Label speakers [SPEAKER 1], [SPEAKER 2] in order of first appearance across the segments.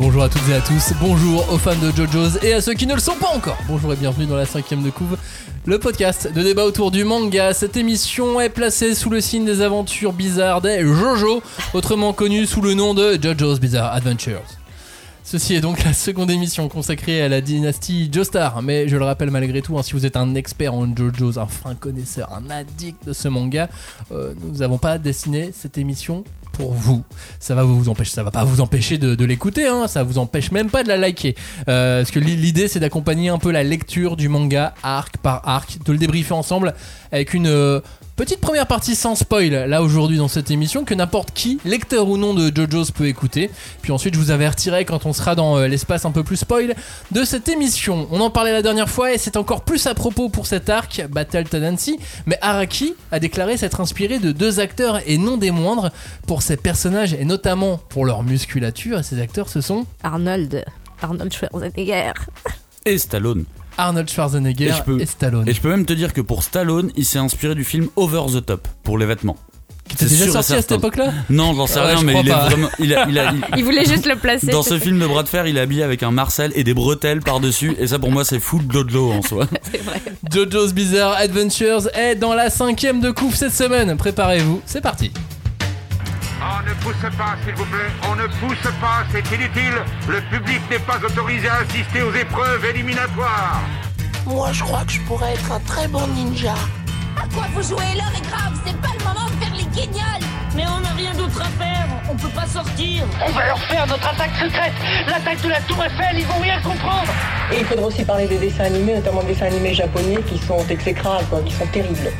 [SPEAKER 1] Bonjour à toutes et à tous, bonjour aux fans de JoJo's et à ceux qui ne le sont pas encore. Bonjour et bienvenue dans la cinquième de couve, le podcast de débat autour du manga. Cette émission est placée sous le signe des aventures bizarres des JoJo, autrement connu sous le nom de JoJo's Bizarre Adventures. Ceci est donc la seconde émission consacrée à la dynastie Joestar, mais je le rappelle malgré tout, hein, si vous êtes un expert en JoJo's, un fin connaisseur, un addict de ce manga, euh, nous n'avons pas dessiné cette émission pour vous. Ça va vous empêcher, ça va pas vous empêcher de, l'écouter, hein, ça vous empêche même pas de la liker. Euh, parce que l'idée c'est d'accompagner un peu la lecture du manga arc par arc, de le débriefer ensemble avec une euh, petite première partie sans spoil là aujourd'hui dans cette émission que n'importe qui, lecteur ou non de JoJo's peut écouter. Puis ensuite je vous avertirai quand on sera dans euh, l'espace un peu plus spoil de cette émission. On en parlait la dernière fois et c'est encore plus à propos pour cet arc Battle Tendency, mais Araki a déclaré s'être inspiré de deux acteurs et non des moindres pour ses personnages et notamment pour leur musculature. Et ces acteurs ce sont
[SPEAKER 2] Arnold. Arnold Schwarzenegger.
[SPEAKER 3] et Stallone.
[SPEAKER 1] Arnold Schwarzenegger
[SPEAKER 3] Et
[SPEAKER 1] et,
[SPEAKER 3] je peux-
[SPEAKER 1] Stallone.
[SPEAKER 3] Et je peux même te dire que pour Stallone, il s'est inspiré du film Over the Top pour les vêtements.
[SPEAKER 1] qui était
[SPEAKER 3] c'est
[SPEAKER 1] déjà sorti à cette époque-là
[SPEAKER 3] Non, j'en sais rien,
[SPEAKER 1] je
[SPEAKER 3] mais il est vraiment. Il a, il a- il-
[SPEAKER 2] Il voulait juste le placer.
[SPEAKER 3] dans ce film de bras de fer, il est habillé avec un Marcel et des bretelles par-dessus. Et ça, pour moi, c'est full dodo en soi.
[SPEAKER 2] C'est vrai.
[SPEAKER 1] JoJo's Bizarre Adventures est dans la cinquième de couve cette semaine. Préparez-vous, c'est parti.
[SPEAKER 4] On ne pousse pas, s'il vous plaît. On ne pousse pas, c'est inutile. Le public n'est pas autorisé à assister aux épreuves éliminatoires.
[SPEAKER 5] Moi, je crois que je pourrais être un très bon ninja.
[SPEAKER 6] À quoi vous jouez? L'heure est grave, c'est pas le moment de faire les guignols
[SPEAKER 7] Mais on n'a rien d'autre à faire, on peut pas sortir.
[SPEAKER 8] On va leur faire notre attaque secrète L'attaque de la Tour Eiffel, ils vont rien comprendre
[SPEAKER 9] Et il faudra aussi parler des dessins animés, notamment des dessins animés japonais qui sont exécrables, quoi, qui sont terribles.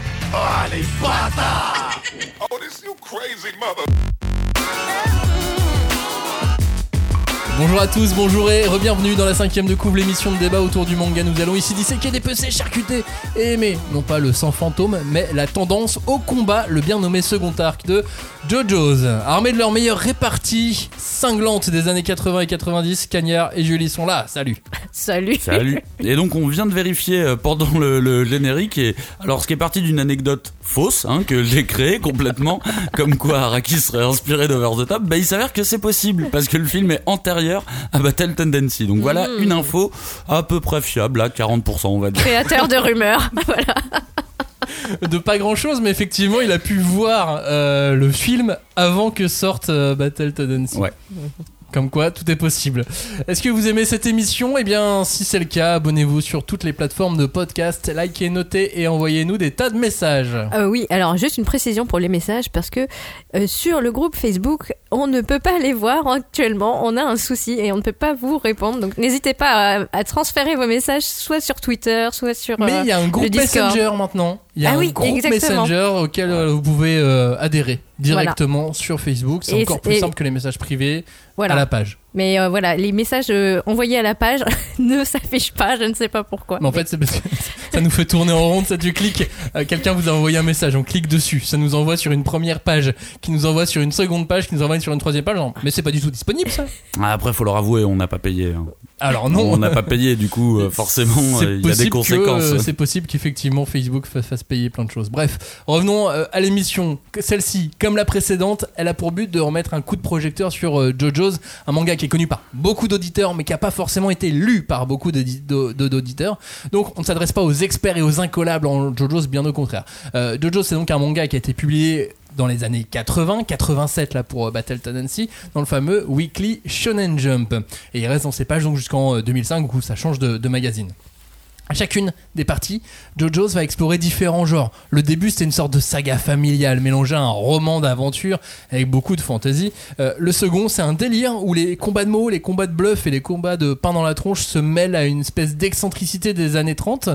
[SPEAKER 1] Bonjour à tous, bonjour et re-bienvenue dans la cinquième de couve, l'émission de débat autour du manga. Nous allons ici disséquer, dépecer, charcuter et aimer, non pas le sang fantôme, mais la tendance au combat, le bien nommé second arc de JoJo's. Armés de leur meilleure répartie cinglante des années 80 et 90, Cagnard et Julie sont là, salut.
[SPEAKER 2] Salut.
[SPEAKER 3] Salut. Et donc, on vient de vérifier euh, pendant le, le générique. Et alors, ce qui est parti d'une anecdote fausse, hein, que j'ai créée complètement, comme quoi Araki serait inspiré d'Over the Top, bah, il s'avère que c'est possible parce que le film est antérieur à Battle Tendency. Donc voilà une info à peu près fiable, à 40%, on va dire.
[SPEAKER 2] Créateur de rumeurs. voilà.
[SPEAKER 1] De pas grand chose, mais effectivement, il a pu voir euh, le film avant que sorte euh, Battle Tendency.
[SPEAKER 3] Ouais.
[SPEAKER 1] Comme quoi, tout est possible. Est-ce que vous aimez cette émission? Eh bien, si c'est le cas, abonnez-vous sur toutes les plateformes de podcast, likez, notez et envoyez-nous des tas de messages.
[SPEAKER 2] Euh, oui, alors juste une précision pour les messages parce que euh, sur le groupe Facebook, on ne peut pas les voir actuellement. On a un souci et on ne peut pas vous répondre. Donc n'hésitez pas à, à transférer vos messages soit sur Twitter, soit sur.
[SPEAKER 1] Mais
[SPEAKER 2] euh,
[SPEAKER 1] il y a un groupe. Messenger maintenant. Il y a
[SPEAKER 2] Ah
[SPEAKER 1] un
[SPEAKER 2] oui,
[SPEAKER 1] groupe
[SPEAKER 2] exactement.
[SPEAKER 1] Messenger auquel vous pouvez adhérer directement sur Facebook. C'est encore plus
[SPEAKER 2] et-
[SPEAKER 1] simple que les messages privés
[SPEAKER 2] Voilà.
[SPEAKER 1] à la page.
[SPEAKER 2] Mais euh, voilà, les messages euh, envoyés à la page ne s'affichent pas. Je ne sais pas pourquoi.
[SPEAKER 1] Mais en fait, c'est parce que ça nous fait tourner en rond. Ça, tu cliques, euh, quelqu'un vous a envoyé un message, on clique dessus. Ça nous envoie sur une première page, qui nous envoie sur une seconde page, qui nous envoie sur une troisième page. Non, Mais c'est pas du tout disponible, ça.
[SPEAKER 3] Ah, Après, faut leur avouer, on n'a pas payé. hein.
[SPEAKER 1] Alors non,
[SPEAKER 3] on n'a pas payé, du coup, euh, forcément, euh, il y a des conséquences.
[SPEAKER 1] euh, C'est possible qu'effectivement Facebook fa- fasse payer plein de choses. Bref, revenons euh, à l'émission. Celle-ci, comme la précédente, elle a pour but de remettre un coup de projecteur sur euh, JoJo's, un manga qui est connu par beaucoup d'auditeurs, mais qui n'a pas forcément été lu par beaucoup d'audi- d'au- d'auditeurs. Donc, on ne s'adresse pas aux experts et aux incollables en JoJo's, bien au contraire. Euh, JoJo's, c'est donc un manga qui a été publié dans les années 80, 87 là pour euh, Battle Tendency, dans le fameux Weekly Shonen Jump. Et il reste dans ces pages donc jusqu'en euh, 2005 où ça change de magazine. Chacune des parties, JoJo's va explorer différents genres. Le début, c'était une sorte de saga familiale, mélangée à un roman d'aventure avec beaucoup de fantaisie. Euh, le second, c'est un délire où les combats de mots, les combats de bluff et les combats de pain dans la tronche se mêlent à une espèce d'excentricité des années 30.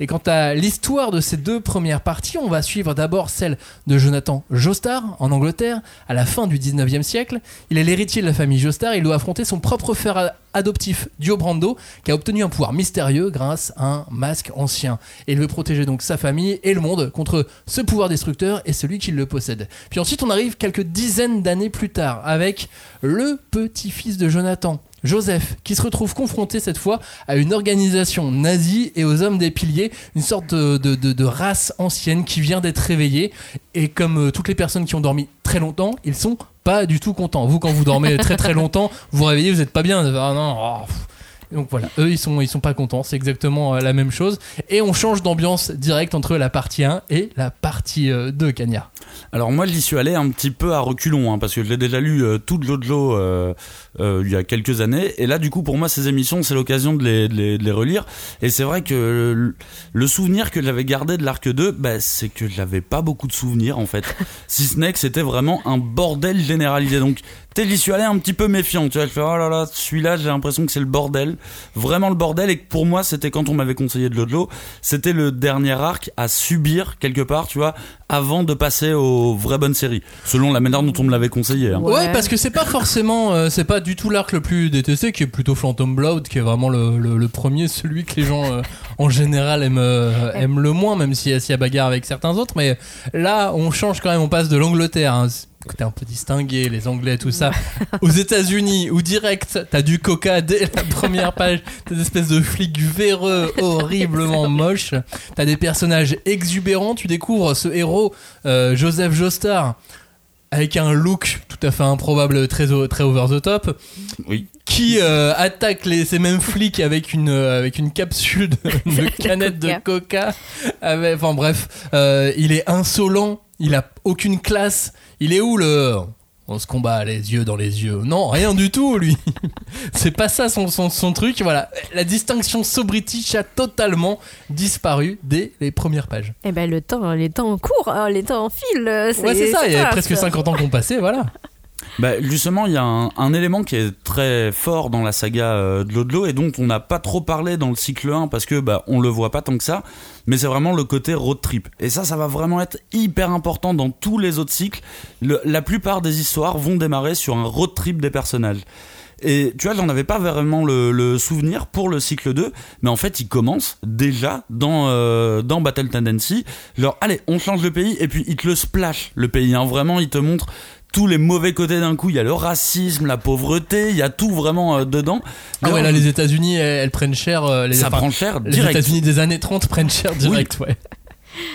[SPEAKER 1] Et quant à l'histoire de ces deux premières parties, on va suivre d'abord celle de Jonathan Joestar en Angleterre à la fin du 19e siècle. Il est l'héritier de la famille Joestar, il doit affronter son propre frère adoptif Dio Brando qui a obtenu un pouvoir mystérieux grâce à un masque ancien. Et il veut protéger donc sa famille et le monde contre ce pouvoir destructeur et celui qui le possède. Puis ensuite on arrive quelques dizaines d'années plus tard avec le petit-fils de Jonathan. Joseph, qui se retrouve confronté cette fois à une organisation nazie et aux hommes des piliers, une sorte de, de- de- de race ancienne qui vient d'être réveillée. Et comme euh, toutes les personnes qui ont dormi très longtemps, ils sont pas du tout content. Vous, quand vous dormez très très longtemps, vous réveillez, vous êtes pas bien. Ah non, oh. Donc voilà, eux ils sont, ils sont pas contents, c'est exactement euh, la même chose. Et on change d'ambiance directe entre la partie 1 et la partie euh, 2, Cagnard.
[SPEAKER 3] Alors moi j'y suis allé un petit peu à reculons hein, parce que je l'ai déjà lu euh, tout Jojo euh, euh, il y a quelques années et là du coup pour moi ces émissions c'est l'occasion de les, de, de relire et c'est vrai que le, le souvenir que j'avais gardé de l'arc 2 bah, c'est que j'avais pas beaucoup de souvenirs en fait si ce n'est que c'était vraiment un bordel généralisé donc tu sais j'y suis allé un petit peu méfiant tu vois je fais oh là là celui-là j'ai l'impression que c'est le bordel vraiment le bordel et que pour moi c'était quand on m'avait conseillé de Jojo c'était le dernier arc à subir quelque part tu vois avant de passer aux vraies bonnes séries selon la manière dont on me l'avait conseillé hein.
[SPEAKER 1] Ouais, parce que c'est pas forcément, euh, c'est pas du tout l'arc le plus détesté, qui est plutôt Phantom Blood, qui est vraiment le, le- le premier, celui que les gens euh, en général aiment, euh, aiment le moins, même s'il y, a- s'il y a bagarre avec certains autres. Mais là, on change quand même, on passe de l'Angleterre. Hein, Côté un peu distingué, les Anglais, tout ça. Aux États-Unis, où direct, t'as du coca dès la première page, t'as des espèces de flics véreux, horriblement moches. T'as des personnages exubérants. Tu découvres ce héros, euh, Joseph Joestar, avec un look tout à fait improbable, très, très over the top,
[SPEAKER 3] oui
[SPEAKER 1] qui euh, attaque les, ces mêmes flics avec une, euh, avec une capsule de, de canette de coca. Enfin bref, il est insolent, il a aucune classe. Il est où le... On se combat les yeux dans les yeux. Non, rien du tout, lui. C'est pas ça son, son, son truc. Voilà. La distinction so-british a totalement disparu dès les premières pages.
[SPEAKER 2] Eh ben le temps, les temps courent, hein, les temps filent.
[SPEAKER 1] Ouais, c'est ça. Il y a presque 50 ans qu'on passait, voilà.
[SPEAKER 3] Bah, justement, il y a un, élément qui est très fort dans la saga euh, de Lodlo et dont on n'a pas trop parlé dans le cycle 1 parce que bah, on le voit pas tant que ça, mais c'est vraiment le côté road trip. Et ça, ça va vraiment être hyper important dans tous les autres cycles. Le- la plupart des histoires vont démarrer sur un road trip des personnages. Et tu vois, j'en avais pas vraiment le, le souvenir pour le cycle 2, mais en fait, il commence déjà dans, euh, dans Battle Tendency. Genre, allez, on change de pays, et puis il te le splash, le pays. Hein. Vraiment, il te montre tous les mauvais côtés d'un coup. Il y a le racisme, la pauvreté, il y a tout vraiment euh, dedans.
[SPEAKER 1] Ah ouais, là, les États-Unis, elles, elles prennent cher. euh, les,
[SPEAKER 3] ça
[SPEAKER 1] enfin,
[SPEAKER 3] prend cher
[SPEAKER 1] Les. États-Unis des années 30 prennent cher direct, ouais.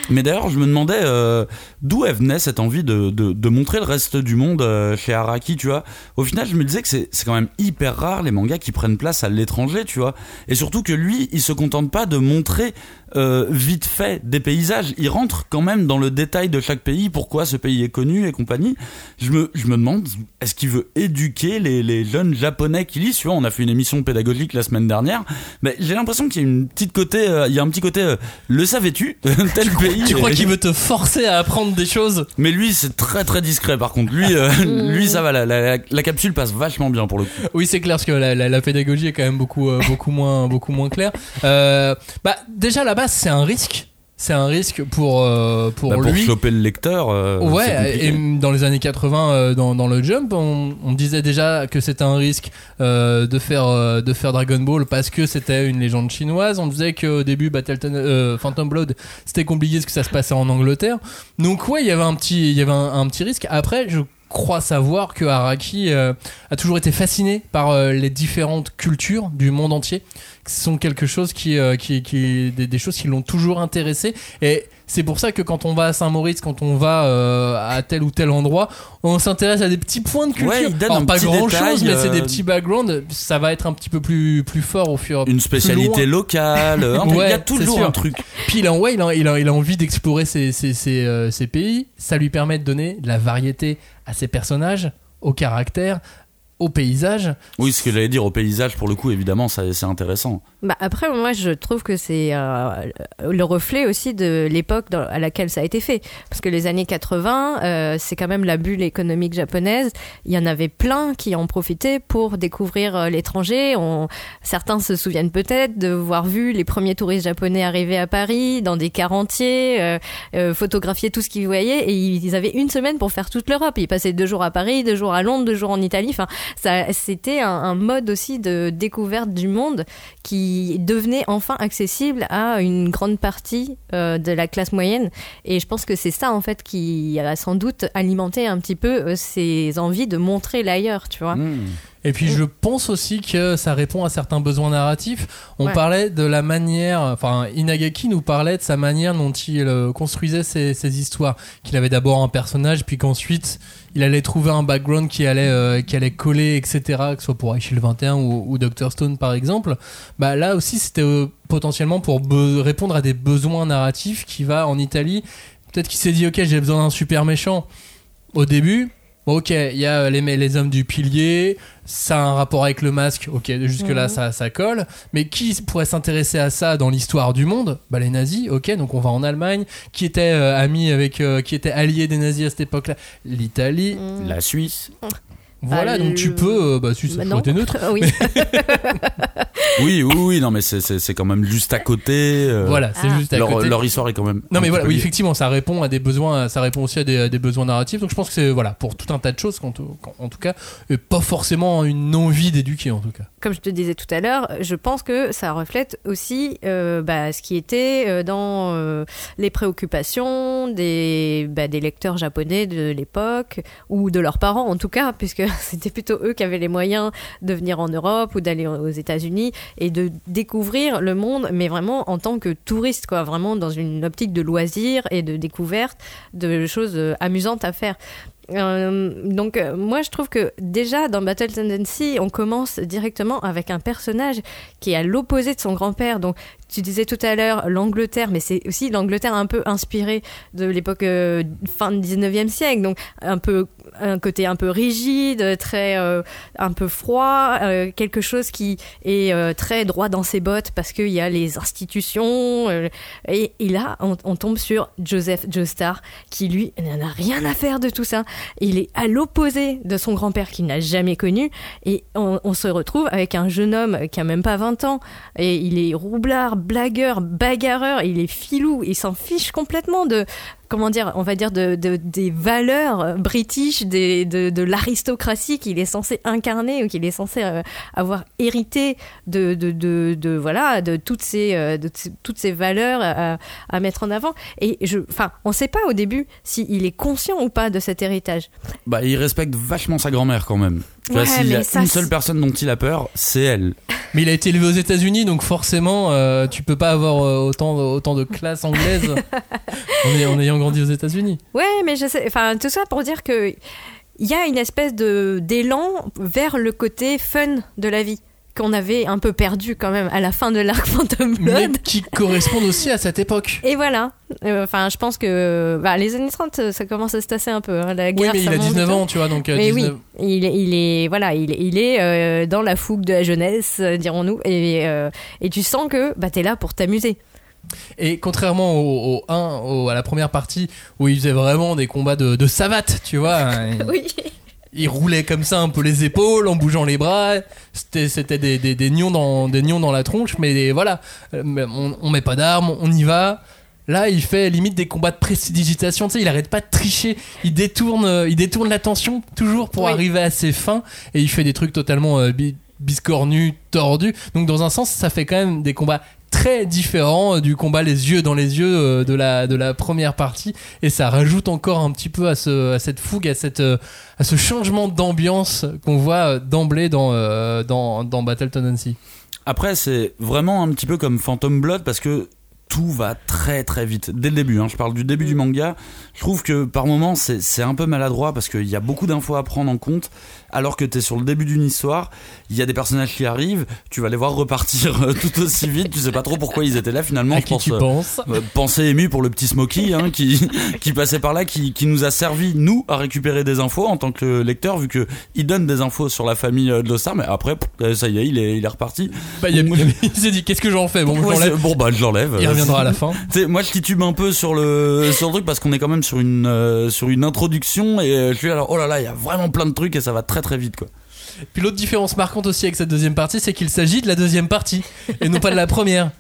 [SPEAKER 3] Mais d'ailleurs, je me demandais euh, d'où venait cette envie de, de, de montrer le reste du monde euh, chez Araki, tu vois? Au final, je me disais que c'est c'est quand même hyper rare les mangas qui prennent place à l'étranger, tu vois? Et surtout que lui, il se contente pas de montrer euh, vite fait des paysages. Il rentre quand même dans le détail de chaque pays, pourquoi ce pays est connu et compagnie. Je me, je me demande, est-ce qu'il veut éduquer les, les jeunes japonais qui lisent? Tu vois, on a fait une émission pédagogique la semaine dernière. Mais j'ai l'impression qu'il y a une petite côté, euh, il y a un petit côté, euh, le savais-tu? Tel pays.
[SPEAKER 1] Tu crois qu'il veut te forcer à apprendre des choses?
[SPEAKER 3] Mais lui, c'est très très discret par contre. Lui, euh, lui ça va, la, la- la capsule passe vachement bien pour le coup.
[SPEAKER 1] Oui, c'est clair, parce que la, la- la pédagogie est quand même beaucoup, euh, beaucoup, moins, beaucoup moins claire. Euh, bah, déjà, à c'est un risque. C'est un risque pour, euh, pour
[SPEAKER 3] Bah, pour
[SPEAKER 1] lui.
[SPEAKER 3] choper le lecteur. euh,
[SPEAKER 1] Ouais, et dans les années 80, euh, dans, dans le Jump, on, on disait déjà que c'était un risque de, faire, de faire Dragon Ball parce que c'était une légende chinoise. On disait qu'au début, Battle Phantom Blood, c'était compliqué parce que ça se passait en Angleterre. Donc, ouais, il y avait un petit, il y avait un, un petit risque. Après, je crois savoir que Araki euh, a toujours été fasciné par euh, les différentes cultures du monde entier. Sont quelque chose qui, euh, qui, qui des, des choses qui l'ont toujours intéressé. Et c'est pour ça que quand on va à Saint-Maurice, quand on va euh, à tel ou tel endroit, on s'intéresse à des petits points de culture.
[SPEAKER 3] Ouais, il donne
[SPEAKER 1] Alors, pas grand
[SPEAKER 3] détail,
[SPEAKER 1] chose, mais c'est des
[SPEAKER 3] euh,
[SPEAKER 1] petits backgrounds. Ça va être un petit peu plus, plus fort au fur et
[SPEAKER 3] Une spécialité locale. il y a toujours un truc.
[SPEAKER 1] Puis il a, ouais, il a, il a, il a envie d'explorer ces, ces, ces, ces pays. Ça lui permet de donner de la variété à ses personnages, au caractère, au paysage.
[SPEAKER 3] Oui, ce que j'allais dire au paysage, pour le coup, évidemment, ça- c'est intéressant.
[SPEAKER 2] Bah après, moi, je trouve que c'est euh, le reflet aussi de l'époque à laquelle ça a été fait. Parce que les années 80, euh, c'est quand même la bulle économique japonaise. Il y en avait plein qui en profitaient pour découvrir euh, l'étranger. On... Certains se souviennent peut-être de voir vu les premiers touristes japonais arriver à Paris, dans des cars entiers, euh, euh, photographier tout ce qu'ils voyaient. Et ils avaient une semaine pour faire toute l'Europe. Ils passaient deux jours à Paris, deux jours à Londres, deux jours en Italie. Enfin, c'était un, mode aussi de découverte du monde qui devenait enfin accessible à une grande partie euh, de la classe moyenne. Et je pense que c'est ça en fait qui a sans doute alimenté un petit peu euh, ces envies de montrer l'ailleurs, tu vois.
[SPEAKER 3] Hmm.
[SPEAKER 1] Et puis je pense aussi que ça répond à certains besoins narratifs. On
[SPEAKER 2] Ouais.
[SPEAKER 1] parlait de la manière, enfin Inagaki nous parlait de sa manière dont il euh, construisait ses, ses histoires. Qu'il avait d'abord un personnage, puis qu'ensuite il allait trouver un background qui allait, euh, qui allait coller, etc. Que ce soit pour Achille 21 ou, ou Dr Stone par exemple. Bah là aussi c'était euh, potentiellement pour répondre à des besoins narratifs qui va en Italie. Peut-être qu'il s'est dit ok j'ai besoin d'un super méchant au début. Bon, ok, il y a les, les hommes du pilier, ça a un rapport avec le masque, ok, jusque-là
[SPEAKER 2] Mhm.
[SPEAKER 1] ça, ça colle. Mais qui pourrait s'intéresser à ça dans l'histoire du monde? Bah les nazis, ok, donc on va en Allemagne. Qui était euh, ami avec, euh, qui était allié des nazis à cette époque-là? L'Italie.
[SPEAKER 2] Mm.
[SPEAKER 3] La Suisse.
[SPEAKER 1] Voilà, donc tu peux, euh, bah si, ça
[SPEAKER 2] Bah
[SPEAKER 1] neutre.
[SPEAKER 2] oui.
[SPEAKER 3] Oui, oui, oui, non, mais c'est- c'est c'est quand même juste à côté. euh,
[SPEAKER 1] Voilà, c'est
[SPEAKER 2] Ah.
[SPEAKER 1] juste à
[SPEAKER 3] Leur,
[SPEAKER 1] côté.
[SPEAKER 3] leur histoire est quand même.
[SPEAKER 1] Non
[SPEAKER 3] un
[SPEAKER 1] mais voilà, oui effectivement, ça répond à des besoins, ça répond aussi à des, à des besoins narratifs. Donc je pense que c'est voilà pour tout un tas de choses, qu'en tout- en tout cas, et pas forcément une envie d'éduquer en tout cas.
[SPEAKER 2] Comme je te disais tout à l'heure, je pense que ça reflète aussi euh, bah, ce qui était euh, dans euh, les préoccupations des, bah, des lecteurs japonais de l'époque, ou de leurs parents en tout cas, puisque c'était plutôt eux qui avaient les moyens de venir en Europe ou d'aller aux États-Unis et de découvrir le monde, mais vraiment en tant que touriste, quoi, vraiment dans une optique de loisir et de découverte, de choses amusantes à faire. Euh, donc euh, moi je trouve que déjà dans Battle Tendency on commence directement avec un personnage qui est à l'opposé de son grand-père. Donc tu disais tout à l'heure l'Angleterre mais c'est aussi l'Angleterre un peu inspirée de l'époque euh, fin du 19e siècle. Donc un peu un côté un peu rigide très euh, un peu froid euh, quelque chose qui est très droit dans ses bottes parce qu'il y a les institutions et, là on, on tombe sur Joseph Joestar qui lui n'en a rien à faire de tout ça. Il est à l'opposé de son grand-père qu'il n'a jamais connu et on, on se retrouve avec un jeune homme qui a même pas 20 ans et il est roublard, blagueur, bagarreur, il est filou, il s'en fiche complètement de comment dire, on va dire de, de- des valeurs british, des, de, de l'aristocratie qu'il est censé incarner ou qu'il est censé euh, avoir hérité de, de, de, de, voilà de toutes ces euh, toutes ces valeurs à, à mettre en avant et je enfin on sait pas au début s'il est conscient ou pas de cet héritage
[SPEAKER 3] Bah, il respecte vachement sa grand-mère quand même.
[SPEAKER 2] Ouais,
[SPEAKER 3] S'il y a
[SPEAKER 2] ça,
[SPEAKER 3] une seule personne dont il a peur, c'est elle.
[SPEAKER 1] Mais il a été élevé aux États-Unis, donc forcément, euh, tu peux pas avoir euh, autant, autant de classe anglaise en, ay- en ayant grandi aux États-Unis.
[SPEAKER 2] Ouais, mais je sais. Enfin, tout ça pour dire que il y a une espèce de d'élan vers le côté fun de la vie qu'on avait un peu perdu quand même à la fin de l'arc Phantom
[SPEAKER 1] Mais
[SPEAKER 2] Blood.
[SPEAKER 1] qui correspondent aussi à cette époque.
[SPEAKER 2] Et voilà. Euh, Enfin, je pense que bah, les années 30, ça commence à se tasser un peu. hein. La
[SPEAKER 1] Oui, mais il a
[SPEAKER 2] monte et
[SPEAKER 1] 19
[SPEAKER 2] tout.
[SPEAKER 1] ans, tu vois, donc euh,
[SPEAKER 2] Mais
[SPEAKER 1] 19
[SPEAKER 2] oui, il, est- il est voilà, il, est- il est euh, dans la fougue de la jeunesse, dirons-nous, et, euh, et tu sens que bah t'es là pour t'amuser.
[SPEAKER 1] Et contrairement au, au 1, au- à la première partie, où il faisait vraiment des combats de, de savate, tu vois. hein, il-
[SPEAKER 2] Oui.
[SPEAKER 1] il roulait comme ça un peu les épaules en bougeant les bras c'était c'était des, des, des nions dans des nions dans la tronche mais des- voilà Euh, on, on met pas d'armes on y va là il fait limite des combats de prestidigitation tu sais il arrête pas de tricher il détourne euh, il détourne l'attention toujours pour
[SPEAKER 2] Oui.
[SPEAKER 1] arriver à ses fins et il fait des trucs totalement euh, bi- biscornus tordus donc dans un sens ça fait quand même des combats très différents euh, du combat les yeux dans les yeux euh, de la de la première partie et ça rajoute encore un petit peu à ce à cette fougue à cette euh, à ce changement d'ambiance qu'on voit d'emblée dans dans dans Battle Tendency.
[SPEAKER 3] Après, c'est vraiment un petit peu comme Phantom Blood parce que tout va très très vite dès le début. Hein, je parle du début du manga. Je trouve que par moments c'est un peu maladroit parce qu'il y a beaucoup d'infos à prendre en compte. Alors que t'es sur le début d'une histoire, il y a des personnages qui arrivent, tu vas les voir repartir euh, tout aussi vite. Tu sais pas trop pourquoi ils étaient là finalement.
[SPEAKER 1] À
[SPEAKER 3] je
[SPEAKER 1] qui
[SPEAKER 3] pense,
[SPEAKER 1] tu
[SPEAKER 3] euh,
[SPEAKER 1] penses?
[SPEAKER 3] euh, pensée émue pour le petit Smokey hein, qui, qui passait par là, qui, qui nous a servi, nous, à récupérer des infos en tant que lecteur, vu que il donne des infos sur la famille de l'Ostar, mais après, ça y est, il est, il est reparti.
[SPEAKER 1] Bah, il, s'est dit qu'est-ce que j'en fais? Bon
[SPEAKER 3] Ouais, bon, bah, je l'enlève.
[SPEAKER 1] il reviendra à la fin
[SPEAKER 3] tu sais, moi, je titube un peu sur le, sur le truc parce qu'on est quand même sur une, sur une introduction et je suis alors, oh là là, il y a vraiment plein de trucs et ça va très très vite, quoi.
[SPEAKER 1] puis l'autre différence marquante aussi avec cette deuxième partie c'est qu'il s'agit de la deuxième partie et non pas de la première.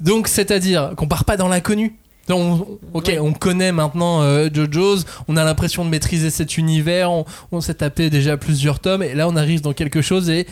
[SPEAKER 1] Donc c'est à dire qu'on part pas dans l'inconnu. On- ok, on connaît maintenant euh, JoJo's, on a l'impression de maîtriser cet univers, on, on s'est tapé déjà plusieurs tomes, et là on arrive dans quelque chose et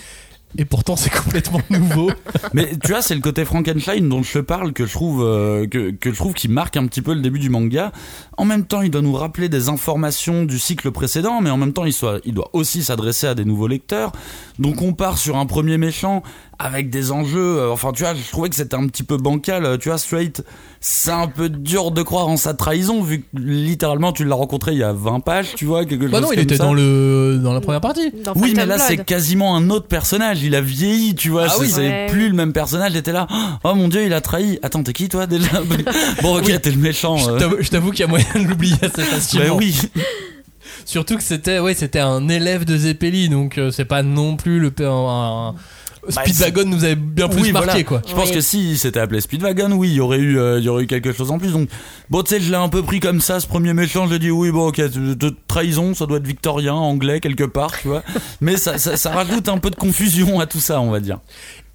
[SPEAKER 1] Et pourtant, c'est complètement nouveau.
[SPEAKER 3] Mais tu vois, c'est le côté Frankenstein dont je parle que je trouve euh, que je trouve qui marque un petit peu le début du manga. En même temps, il doit nous rappeler des informations du cycle précédent, mais en même temps, il, soit, il doit aussi s'adresser à des nouveaux lecteurs. Donc, on part sur un premier méchant avec des enjeux. euh, enfin, tu vois, je trouvais que c'était un petit peu bancal. euh, Tu vois, Straight, c'est un peu dur de croire en sa trahison vu que littéralement tu l'as rencontré il y a 20 pages, tu vois, quelque chose
[SPEAKER 1] Bah non, il
[SPEAKER 3] comme
[SPEAKER 1] était
[SPEAKER 3] ça.
[SPEAKER 1] dans, le, dans la première partie.
[SPEAKER 2] Dans
[SPEAKER 3] Oui, mais là,
[SPEAKER 2] Blood.
[SPEAKER 3] c'est quasiment un autre personnage. Il a vieilli, tu vois.
[SPEAKER 1] Ah
[SPEAKER 3] c'est
[SPEAKER 1] oui.
[SPEAKER 3] c'est
[SPEAKER 2] Ouais.
[SPEAKER 3] plus le même personnage. J'étais là. Oh mon dieu, il a trahi. Attends, t'es qui toi déjà? Bon, ok, t'es le méchant.
[SPEAKER 1] Je
[SPEAKER 3] euh.
[SPEAKER 1] t'avoue- Je t'avoue qu'il y a moyen de l'oublier assez facilement.
[SPEAKER 3] Bah oui.
[SPEAKER 1] Surtout que c'était ouais, c'était un élève de Zeppeli, donc euh, c'est pas non plus le un, un-
[SPEAKER 3] Bah,
[SPEAKER 1] Speedwagon nous avait bien plus
[SPEAKER 3] oui,
[SPEAKER 1] marqué
[SPEAKER 3] voilà.
[SPEAKER 1] quoi.
[SPEAKER 3] Je pense
[SPEAKER 2] Oui.
[SPEAKER 3] que si il s'était appelé Speedwagon, oui, il y aurait eu, euh, il y aurait eu quelque chose en plus. Donc, bon, tu sais, je l'ai un peu pris comme ça, ce premier méchant. Je l'ai dit, oui, bon, ok, de, de trahison, ça doit être victorien, anglais, quelque part, tu vois. Mais ça, ça, ça rajoute un peu de confusion à tout ça, on va dire.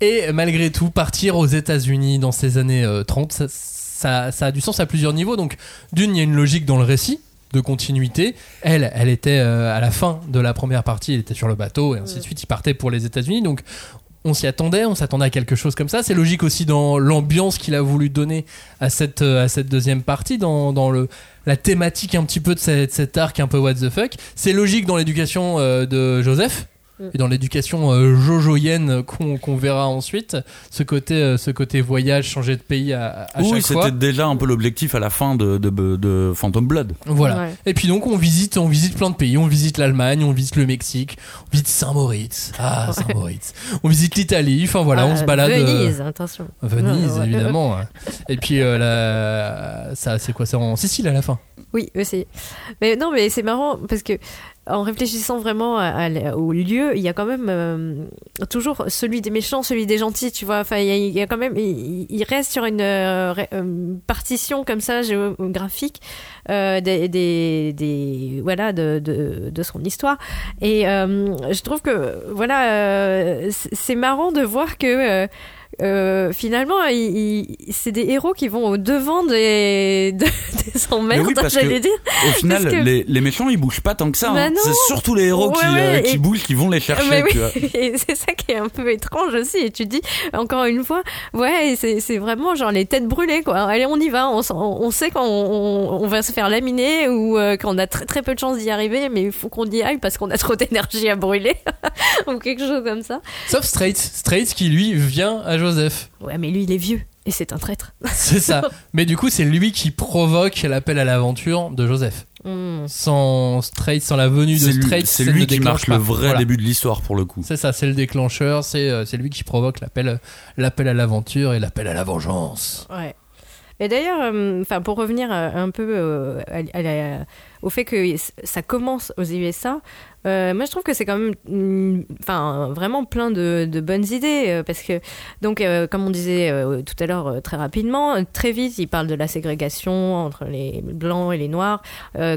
[SPEAKER 1] Et malgré tout, partir aux États-Unis dans ces années euh, 30, ça, ça, ça a du sens à plusieurs niveaux. Donc, d'une, il y a une logique dans le récit de continuité. Elle, elle était euh, à la fin de la première partie, elle était sur le bateau et ainsi de suite. Il partait pour les États-Unis. Donc, on s'y attendait, on s'attendait à quelque chose comme ça. C'est logique aussi dans l'ambiance qu'il a voulu donner à cette, euh, à cette deuxième partie, dans, dans le, la thématique un petit peu de cet arc un peu what the fuck. C'est logique dans l'éducation euh, de Joseph.
[SPEAKER 2] Mm.
[SPEAKER 1] Et dans l'éducation euh, jojoyenne qu'on qu'on verra ensuite, ce côté, euh, ce côté voyage, changer de pays à, à
[SPEAKER 3] oui,
[SPEAKER 1] chaque fois.
[SPEAKER 3] c'était déjà un peu l'objectif à la fin de, de, de Phantom Blood.
[SPEAKER 1] Voilà.
[SPEAKER 2] Ouais.
[SPEAKER 1] Et puis donc on visite, on visite plein de pays. On visite l'Allemagne, on visite le Mexique, on visite Saint-Moritz. Ah, Saint-Moritz. On visite l'Italie. Enfin voilà, on
[SPEAKER 2] Ah,
[SPEAKER 1] se balade. euh,
[SPEAKER 2] Venise, attention.
[SPEAKER 1] Venise, évidemment. hein. Et puis euh, la... ça, c'est quoi C'est en Sicile à la fin?
[SPEAKER 2] Oui, aussi. Mais non, mais c'est marrant parce que en réfléchissant vraiment au lieu, il y a quand même euh, toujours celui des méchants, celui des gentils, tu vois. Enfin, il y, a- quand même, il, reste sur une euh, euh, partition comme ça géographique euh, des, des, des- voilà de, de, de son histoire. Et euh, je trouve que voilà, c'est marrant de voir que. Euh, finalement, c'est des héros qui vont au devant des, de- des
[SPEAKER 3] Mais
[SPEAKER 2] emmerdes,
[SPEAKER 3] oui, parce que-
[SPEAKER 2] j'allais dire.
[SPEAKER 3] Au final,
[SPEAKER 2] que-
[SPEAKER 3] les, les méchants ils bougent pas tant que ça.
[SPEAKER 2] Bah
[SPEAKER 3] hein. C'est surtout les héros qui,
[SPEAKER 2] Ouais,
[SPEAKER 3] euh, qui
[SPEAKER 2] et-
[SPEAKER 3] bougent qui vont les chercher.
[SPEAKER 2] Mais oui,
[SPEAKER 3] tu vois.
[SPEAKER 2] et c'est ça qui est un peu étrange aussi. Et tu dis, encore une fois, ouais, c'est vraiment genre les têtes brûlées, quoi. Allez, on y va. On, sait qu'on on, on va se faire laminer ou euh, qu'on a très très peu de chances d'y arriver, mais il faut qu'on y aille parce qu'on a trop d'énergie à brûler ou quelque chose comme ça.
[SPEAKER 1] Sauf Straits. Straits qui lui vient à Joseph.
[SPEAKER 2] Ouais, mais lui, il est vieux et c'est un traître.
[SPEAKER 1] C'est ça. Mais du coup, c'est lui qui provoque l'appel à l'aventure de Joseph.
[SPEAKER 2] Hmm.
[SPEAKER 1] Sans sans la venue de
[SPEAKER 3] C'est lui,
[SPEAKER 1] Straits,
[SPEAKER 3] c'est lui qui marque le vrai
[SPEAKER 1] Voilà.
[SPEAKER 3] début de l'histoire pour le coup.
[SPEAKER 1] C'est ça, c'est le déclencheur, c'est euh, c'est lui qui provoque l'appel l'appel à l'aventure et l'appel à la vengeance.
[SPEAKER 2] Ouais. Et d'ailleurs, euh, enfin pour revenir euh, un peu euh, à- à la- au fait que ça commence aux USA, euh, moi je trouve que c'est quand même, enfin vraiment plein de, de bonnes idées euh, parce que donc euh, comme on disait euh, tout à l'heure très rapidement, très vite il parle de la ségrégation entre les blancs et les noirs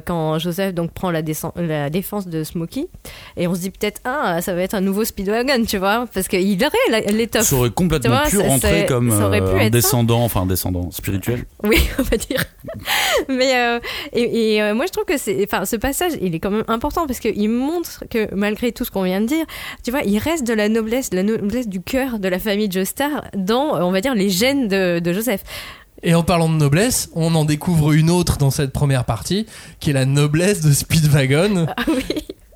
[SPEAKER 2] quand Joseph donc prend la, défense de Smokey et on se dit peut-être ah ça va être un nouveau Speedwagon tu vois parce qu'il aurait l'étoffe.
[SPEAKER 3] Ça aurait complètement pu rentrer comme un
[SPEAKER 2] ça.
[SPEAKER 3] descendant, enfin un descendant spirituel.
[SPEAKER 2] Oui, on va dire. Mais et, et, moi je trouve que c'est, enfin, ce passage, il est quand même important parce qu'il montre que malgré tout ce qu'on vient de dire, tu vois, il reste de la noblesse, de la noblesse du cœur de la famille Joestar dans, euh, on va dire, les gènes de, de Joseph.
[SPEAKER 1] Et en parlant de noblesse, on en découvre une autre dans cette première partie, qui est la noblesse de Speedwagon.
[SPEAKER 2] Ah oui,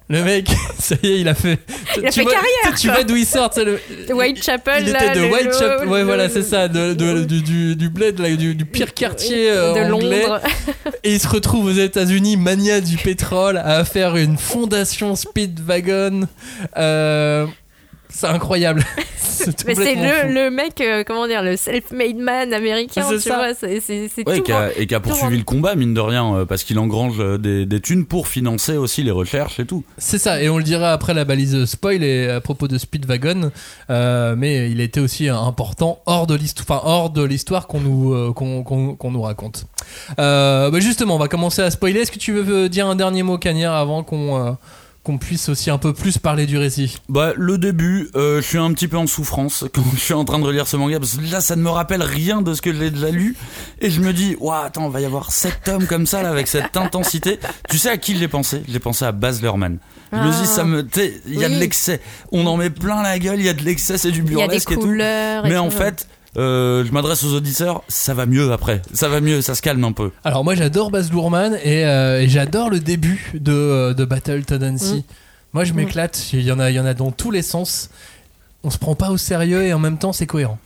[SPEAKER 1] Le mec, ça y est, il a fait.
[SPEAKER 2] Il a
[SPEAKER 1] tu
[SPEAKER 2] fait
[SPEAKER 1] vois,
[SPEAKER 2] carrière,
[SPEAKER 1] Tu vois d'où il sort, c'est le.
[SPEAKER 2] de Whitechapel.
[SPEAKER 1] Il
[SPEAKER 2] là,
[SPEAKER 1] était de
[SPEAKER 2] le-
[SPEAKER 1] Whitechapel, ouais
[SPEAKER 2] le-
[SPEAKER 1] voilà c'est ça, de, de- du, du, du bled, là, du, du pire quartier euh,
[SPEAKER 2] de
[SPEAKER 1] anglais.
[SPEAKER 2] Londres.
[SPEAKER 1] Et il se retrouve aux États-Unis, mania du pétrole, à faire une fondation Speedwagon. Euh, c'est incroyable. c'est
[SPEAKER 2] Mais c'est le, le mec, euh, comment dire, le self-made man américain,
[SPEAKER 1] C'est
[SPEAKER 2] tu
[SPEAKER 1] ça.
[SPEAKER 2] vois, c'est, c'est, c'est
[SPEAKER 3] Ouais, et
[SPEAKER 2] tout.
[SPEAKER 3] qui a, et qui a poursuivi le combat, mine de rien, euh, parce qu'il engrange euh, des, des thunes pour financer aussi les recherches et tout.
[SPEAKER 1] C'est ça, et on le dira après la balise spoil et à propos de Speedwagon, euh, mais il était aussi important hors de l'histoire, enfin, hors de l'histoire qu'on nous euh, qu'on qu'on- qu'on nous raconte. Euh, bah justement, on va commencer à spoiler. Est-ce que tu veux dire un dernier mot, Cagnard, avant qu'on euh, qu'on puisse aussi un peu plus parler du récit
[SPEAKER 3] Bah, le début, euh, je suis un petit peu en souffrance quand je suis en train de relire ce manga parce que là, ça ne me rappelle rien de ce que j'ai déjà lu et je me dis, waouh, attends, va y avoir sept tomes comme ça là avec cette intensité. Tu sais à qui je l'ai pensé? Je l'ai pensé à Baz Luhrmann. Je me dis, ça me, il y a de l'excès. On en met plein la gueule, il y a de l'excès, c'est du
[SPEAKER 2] Il y a des
[SPEAKER 3] burlesque et tout.
[SPEAKER 2] couleurs. et
[SPEAKER 3] Mais
[SPEAKER 2] tout.
[SPEAKER 3] en fait, euh, je m'adresse aux auditeurs, ça va mieux après. Ça va mieux, ça se calme un peu.
[SPEAKER 1] Alors moi j'adore Baz Luhrmann et, euh, et j'adore le début de, euh, de Battle Tendency.
[SPEAKER 2] Mm.
[SPEAKER 1] Moi je m'éclate, il y en a, il y en a dans tous les sens. On se prend pas au sérieux et en même temps c'est cohérent.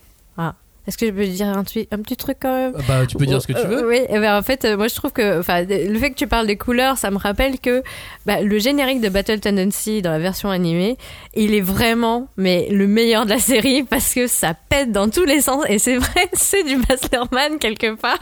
[SPEAKER 2] Est-ce que je peux dire un, petit truc quand même?
[SPEAKER 1] Ah Bah tu peux dire ce que tu
[SPEAKER 2] Euh,
[SPEAKER 1] veux.
[SPEAKER 2] Oui, eh ben, en fait, euh, moi je trouve que le fait que tu parles des couleurs, ça me rappelle que bah, le générique de Battle Tendency dans la version animée, il est vraiment mais le meilleur de la série parce que ça pète dans tous les sens et c'est vrai, c'est du Luhrmann quelque part.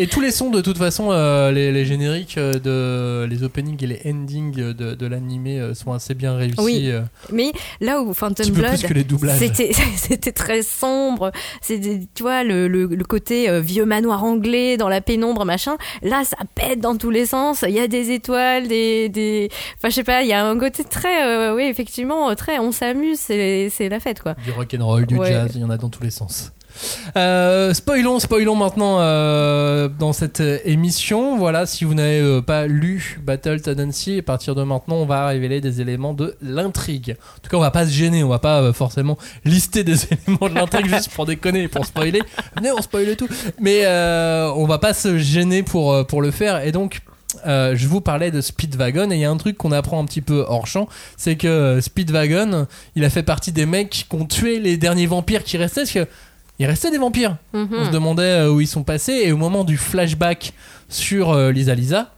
[SPEAKER 1] Et tous les sons de toute façon, euh, les, les génériques euh, de les openings et les endings de, de l'animé euh, sont assez bien réussis.
[SPEAKER 2] Oui. Mais là où Phantom Blood. C'était, très sombre. C'était, tu vois, le, le, le côté vieux manoir anglais dans la pénombre, machin. Là, ça pète dans tous les sens. Il y a des étoiles, des, des, enfin, je sais pas, il y a un côté très, euh, oui, effectivement, très, on s'amuse, c'est, c'est la fête, quoi.
[SPEAKER 1] Du rock and roll, du
[SPEAKER 2] Ouais.
[SPEAKER 1] jazz, il y en a dans tous les sens. Euh, spoilons, spoilons maintenant euh, dans cette émission. Voilà, si vous n'avez euh, pas lu Battle Tendency, à partir de maintenant, on va révéler des éléments de l'intrigue. En tout cas, on va pas se gêner, on va pas euh, forcément lister des éléments de l'intrigue juste pour déconner et pour spoiler. Venez, on spoile tout. Mais on va pas se gêner pour, pour le faire. Et donc, je vous parlais de Speedwagon et il y a un truc qu'on apprend un petit peu hors champ, c'est que Speedwagon, il a fait partie des mecs qui ont tué les derniers vampires qui restaient, il restait des vampires.
[SPEAKER 2] Mhm.
[SPEAKER 1] On se demandait euh, où ils sont passés et au moment du flashback sur euh, Lisa Lisa,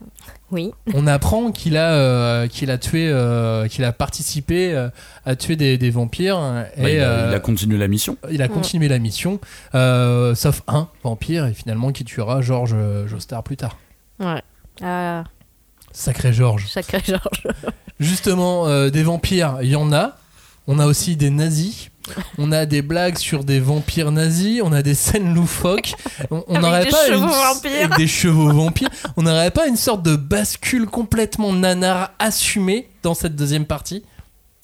[SPEAKER 2] Oui.
[SPEAKER 1] on apprend qu'il a euh, qu'il a tué, euh, qu'il a participé euh, à tuer des, des vampires et
[SPEAKER 3] Bah, il, a,
[SPEAKER 1] euh,
[SPEAKER 3] il a continué la mission.
[SPEAKER 1] il a continué la mission, euh, sauf un vampire et finalement qui tuera George euh, Jostar plus tard.
[SPEAKER 2] Ouais. Ah,
[SPEAKER 1] Sacré George.
[SPEAKER 2] sacré Georges.
[SPEAKER 1] Justement, euh, des vampires, il y en a. On a aussi des nazis. On a des blagues sur des vampires nazis. On a des scènes loufoques. On n'aurait
[SPEAKER 2] des
[SPEAKER 1] pas
[SPEAKER 2] chevaux
[SPEAKER 1] une...
[SPEAKER 2] vampires.
[SPEAKER 1] avec des chevaux vampires. On n'aurait pas une sorte de bascule complètement nanar assumée dans cette deuxième partie.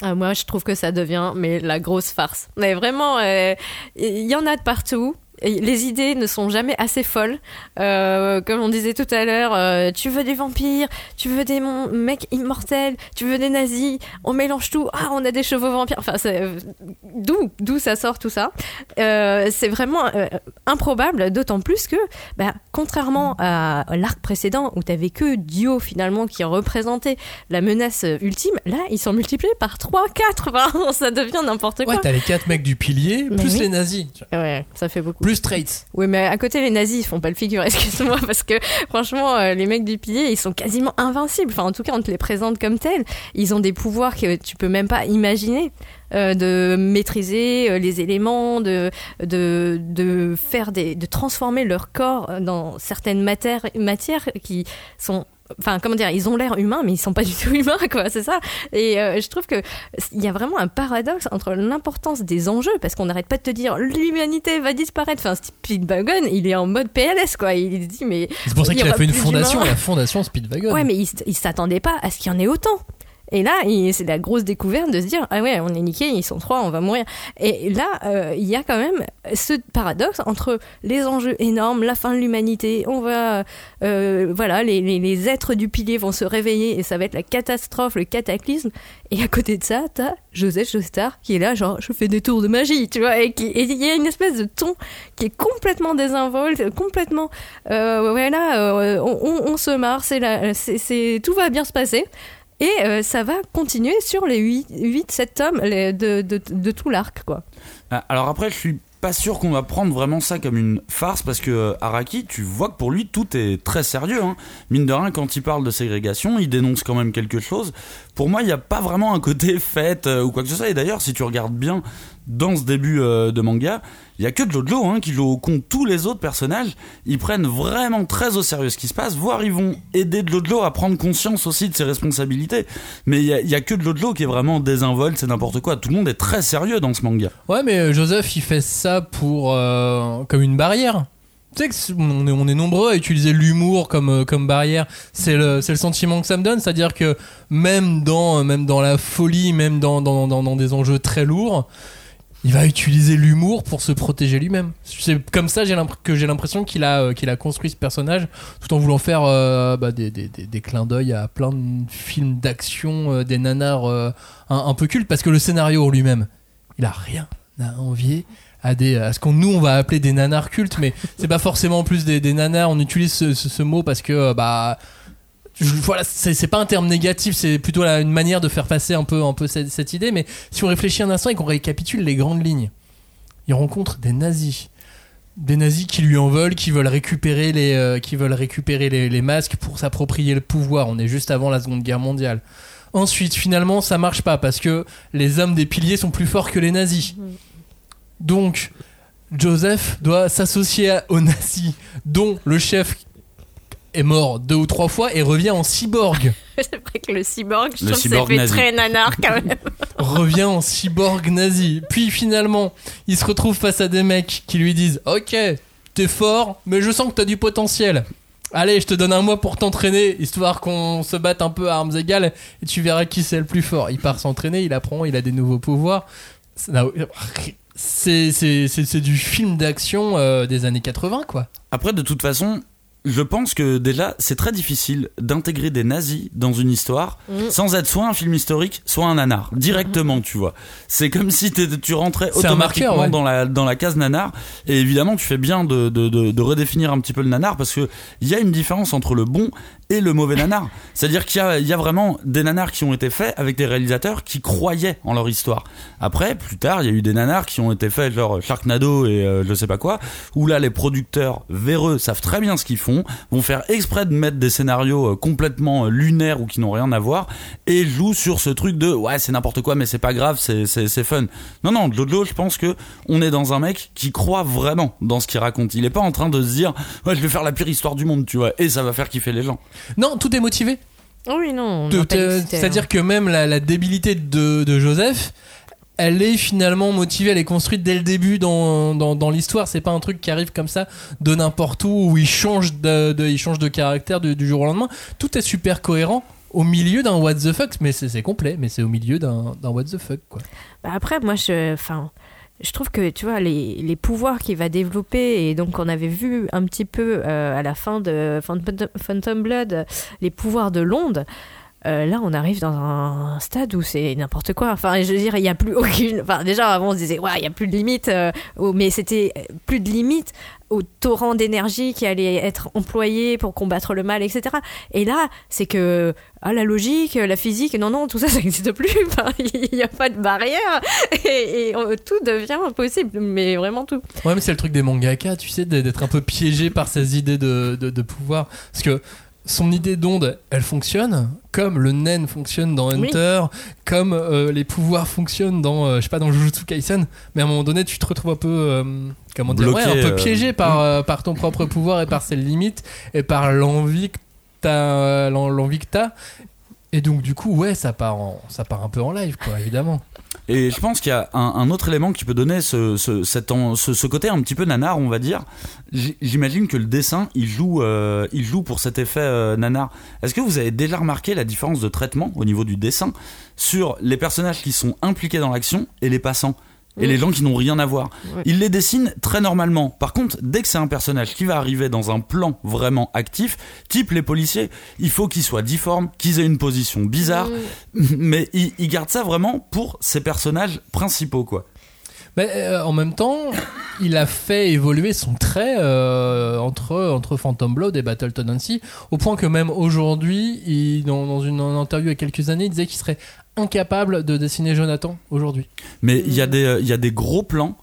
[SPEAKER 2] Ah, moi, je trouve que ça devient mais la grosse farce. Mais vraiment, euh, il y en a de partout. Les idées ne sont jamais assez folles. Euh, comme on disait tout à l'heure, euh, tu veux des vampires, tu veux des mecs immortels, tu veux des nazis, on mélange tout. Ah, on a des chevaux vampires. Enfin, euh, d'où d'où ça sort tout ça? Euh, c'est vraiment improbable, d'autant plus que, bah, contrairement à l'arc précédent où t'avais que Dio finalement qui représentait la menace ultime, là ils sont multipliés par 3, 4, enfin, ça devient n'importe quoi.
[SPEAKER 1] Ouais, t'as les quatre mecs du pilier,
[SPEAKER 2] Mais
[SPEAKER 1] plus
[SPEAKER 2] oui.
[SPEAKER 1] les nazis,
[SPEAKER 2] Ouais, ça fait beaucoup.
[SPEAKER 1] Straits.
[SPEAKER 2] Oui, mais à côté, les nazis, ils font pas le figure, excuse-moi, parce que franchement, euh, les mecs du pilier, ils sont quasiment invincibles. Enfin, en tout cas, on te les présente comme tels. Ils ont des pouvoirs que tu peux même pas imaginer. euh, de maîtriser euh, les éléments, de, de, de faire des, de transformer leur corps dans certaines matières qui sont Enfin, comment dire, ils ont l'air humains, mais ils sont pas du tout humains, quoi, c'est ça. Et euh, je trouve que il y a vraiment un paradoxe entre l'importance des enjeux, parce qu'on n'arrête pas de te dire l'humanité va disparaître. Enfin, Speedwagon, il est en mode PLS, quoi. Il se dit, mais
[SPEAKER 1] C'est pour ça qu'il a fait une fondation, la fondation Speedwagon.
[SPEAKER 2] ouais, mais il, il s'attendait pas à ce qu'il y en ait autant. Et là, c'est la grosse découverte de se dire ah ouais, on est niqué, ils sont trois, on va mourir. Et là, euh, il y a quand même ce paradoxe entre les enjeux énormes, la fin de l'humanité, on va, euh, voilà, les, les, êtres du pilier vont se réveiller et ça va être la catastrophe, le cataclysme. Et à côté de ça, t'as Joseph Joestar qui est là, genre je fais des tours de magie, tu vois, et il y a une espèce de ton qui est complètement désinvolte, complètement, euh, voilà, on, on- se marre, c'est- tout va bien se passer. Et euh, ça va continuer sur les 8-7 tomes de, de, de tout l'arc, quoi.
[SPEAKER 3] Ah, Alors après, je suis pas sûr qu'on va prendre vraiment ça comme une farce parce que euh, Araki, tu vois que pour lui tout est très sérieux. Hein. Mine de rien, quand il parle de ségrégation, il dénonce quand même quelque chose. Pour moi, il n'y a pas vraiment un côté fête euh, ou quoi que ce soit. Et d'ailleurs, si tu regardes bien dans ce début de manga, il y a que Jojo hein, qui joue au compte tous les autres personnages. Ils prennent vraiment très au sérieux ce qui se passe, voire ils vont aider Jojo à prendre conscience aussi de ses responsabilités. Mais il y a, que Jojo qui est vraiment désinvolte, c'est n'importe quoi. Tout le monde est très sérieux dans ce manga.
[SPEAKER 1] Ouais, mais euh, Joseph, il fait ça pour euh, comme une barrière. Tu sais que c'est- on est, on est nombreux à utiliser l'humour comme, euh, comme barrière. C'est le, le sentiment que ça me donne. C'est-à-dire que même dans, même dans la folie, même dans, dans, dans des enjeux très lourds, il va utiliser l'humour pour se protéger lui-même. C'est comme ça que j'ai l'impression qu'il a, euh, qu'il a construit ce personnage tout en voulant faire euh, bah, des, des, clins d'œil à plein de films d'action, euh, des nanars un, peu cultes. Parce que le scénario lui-même, il a rien à envier à ce qu'on nous on va appeler des nanars cultes mais c'est pas forcément en plus des, nanars on utilise ce, ce- mot parce que bah je- voilà c'est pas un terme négatif c'est plutôt une manière de faire passer un peu un peu cette, cette idée mais si on réfléchit un instant et qu'on récapitule les grandes lignes il rencontre des nazis. Des nazis qui lui en veulent qui veulent récupérer les euh, qui veulent récupérer les, les masques pour s'approprier le pouvoir. On est juste avant la seconde guerre mondiale. Ensuite finalement ça marche pas parce que les hommes des piliers sont plus forts que les nazis. Donc, Joseph doit s'associer aux nazis, dont le chef est mort deux ou trois fois et revient en cyborg.
[SPEAKER 2] C'est vrai que le cyborg, je
[SPEAKER 3] Le
[SPEAKER 2] trouve que
[SPEAKER 3] cyborg
[SPEAKER 2] ça fait
[SPEAKER 3] nazi.
[SPEAKER 2] très nanar quand même.
[SPEAKER 1] revient en cyborg nazi. Puis finalement, il se retrouve face à des mecs qui lui disent Ok, t'es fort, mais je sens que t'as du potentiel. Allez, je te donne un mois pour t'entraîner, histoire qu'on se batte un peu à armes égales, et tu verras qui c'est le plus fort. Il part s'entraîner, il apprend, il a des nouveaux pouvoirs. Ça n'a- C'est c'est- c'est- c'est du film d'action euh, des années 80, quoi.
[SPEAKER 3] Après, de toute façon, je pense que déjà, c'est très difficile d'intégrer des nazis dans une histoire
[SPEAKER 2] Mm.
[SPEAKER 3] sans être soit un film historique, soit un nanar. Directement, tu vois. C'est comme si t'étais- tu rentrais automatiquement
[SPEAKER 1] marqueur, ouais.
[SPEAKER 3] dans, la, dans la case nanar. Et évidemment, tu fais bien de, de, de, de redéfinir un petit peu le nanar parce que il y a une différence entre le bon et le mauvais nanar. C'est-à-dire qu'il y a, vraiment des nanars qui ont été faits avec des réalisateurs qui croyaient en leur histoire. Après, plus tard, il y a eu des nanars qui ont été faits genre Sharknado et euh, je sais pas quoi, où là les producteurs véreux savent très bien ce qu'ils font, vont faire exprès de mettre des scénarios euh, complètement euh, lunaires ou qui n'ont rien à voir et jouent sur ce truc de ouais c'est n'importe quoi mais c'est pas grave c'est fun. Non non Jojo je pense que on est dans un mec qui croit vraiment dans ce qu'il raconte. Il est pas en train de se dire ouais je vais faire la pire histoire du monde tu vois et ça va faire kiffer les gens.
[SPEAKER 1] Non, tout est motivé.
[SPEAKER 2] Oh oui, non.
[SPEAKER 1] te-
[SPEAKER 2] l'exciter, hein.
[SPEAKER 1] C'est-à-dire que même la, la débilité de, de Joseph, elle est finalement motivée, elle est construite dès le début dans, dans, dans l'histoire. C'est pas un truc qui arrive comme ça de n'importe où, où il change de, de- il change de caractère du, du jour au lendemain. Tout est super cohérent au milieu d'un what the fuck, mais c'est complet, mais c'est au milieu d'un d'un what the fuck, quoi.
[SPEAKER 2] Bah après, moi, je, enfin, je trouve que tu vois les, les pouvoirs qu'il va développer et donc on avait vu un petit peu euh, à la fin de Phantom, Blood les pouvoirs de l'onde. Euh, là, on arrive dans un stade où c'est n'importe quoi. Enfin, je veux dire, il n'y a plus aucune. Enfin, déjà, avant, on se disait, ouais, il n'y a plus de limite. euh, mais c'était plus de limite au torrent d'énergie qui allait être employé pour combattre le mal, etc. Et là, c'est que ah, la logique, la physique, non, non, tout ça, ça n'existe plus. Il n'y a pas de barrière et, tout devient impossible. Mais vraiment tout.
[SPEAKER 1] Ouais, mais c'est le truc des mangaka, tu sais, d'être un peu piégé par ces idées de pouvoir. Parce que son idée d'onde, elle fonctionne, comme le nen fonctionne dans
[SPEAKER 2] Oui.
[SPEAKER 1] Hunter, comme euh, les pouvoirs fonctionnent dans, euh, je sais pas, dans Jujutsu Kaisen. Mais à un moment donné, tu te retrouves un peu, euh, comment dire,
[SPEAKER 3] Bloqué,
[SPEAKER 1] ouais, un peu
[SPEAKER 3] euh,
[SPEAKER 1] piégé par, euh, par ton propre pouvoir et par ses limites et par l'envie que t'as, l'en- l'envie que t'as. Et donc, du coup, ouais, ça part, en, ça part un peu en live, quoi, évidemment.
[SPEAKER 3] Et je pense qu'il y a un, autre élément qui peut donner ce, côté un petit peu nanar, on va dire. J'imagine que le dessin, il joue, euh, il joue pour cet effet euh, nanar. Est-ce que vous avez déjà remarqué la différence de traitement au niveau du dessin sur les personnages qui sont impliqués dans l'action et les passants? Et
[SPEAKER 2] Oui.
[SPEAKER 3] les gens qui n'ont rien à voir.
[SPEAKER 2] Oui.
[SPEAKER 3] Il les dessine très normalement. Par contre, dès que c'est un personnage qui va arriver dans un plan vraiment actif, type les policiers, il faut qu'ils soient difformes, qu'ils aient une position bizarre, mais il, il garde ça vraiment pour ses personnages principaux, quoi.
[SPEAKER 1] Mais euh, en même temps, il a fait évoluer son trait euh, entre, entre Phantom Blood et Battle Tendency, au point que même aujourd'hui, il- dans, une interview il y a quelques années, il disait qu'il serait incapable de dessiner Jonathan aujourd'hui.
[SPEAKER 3] Mais il y, euh, il y a des gros plans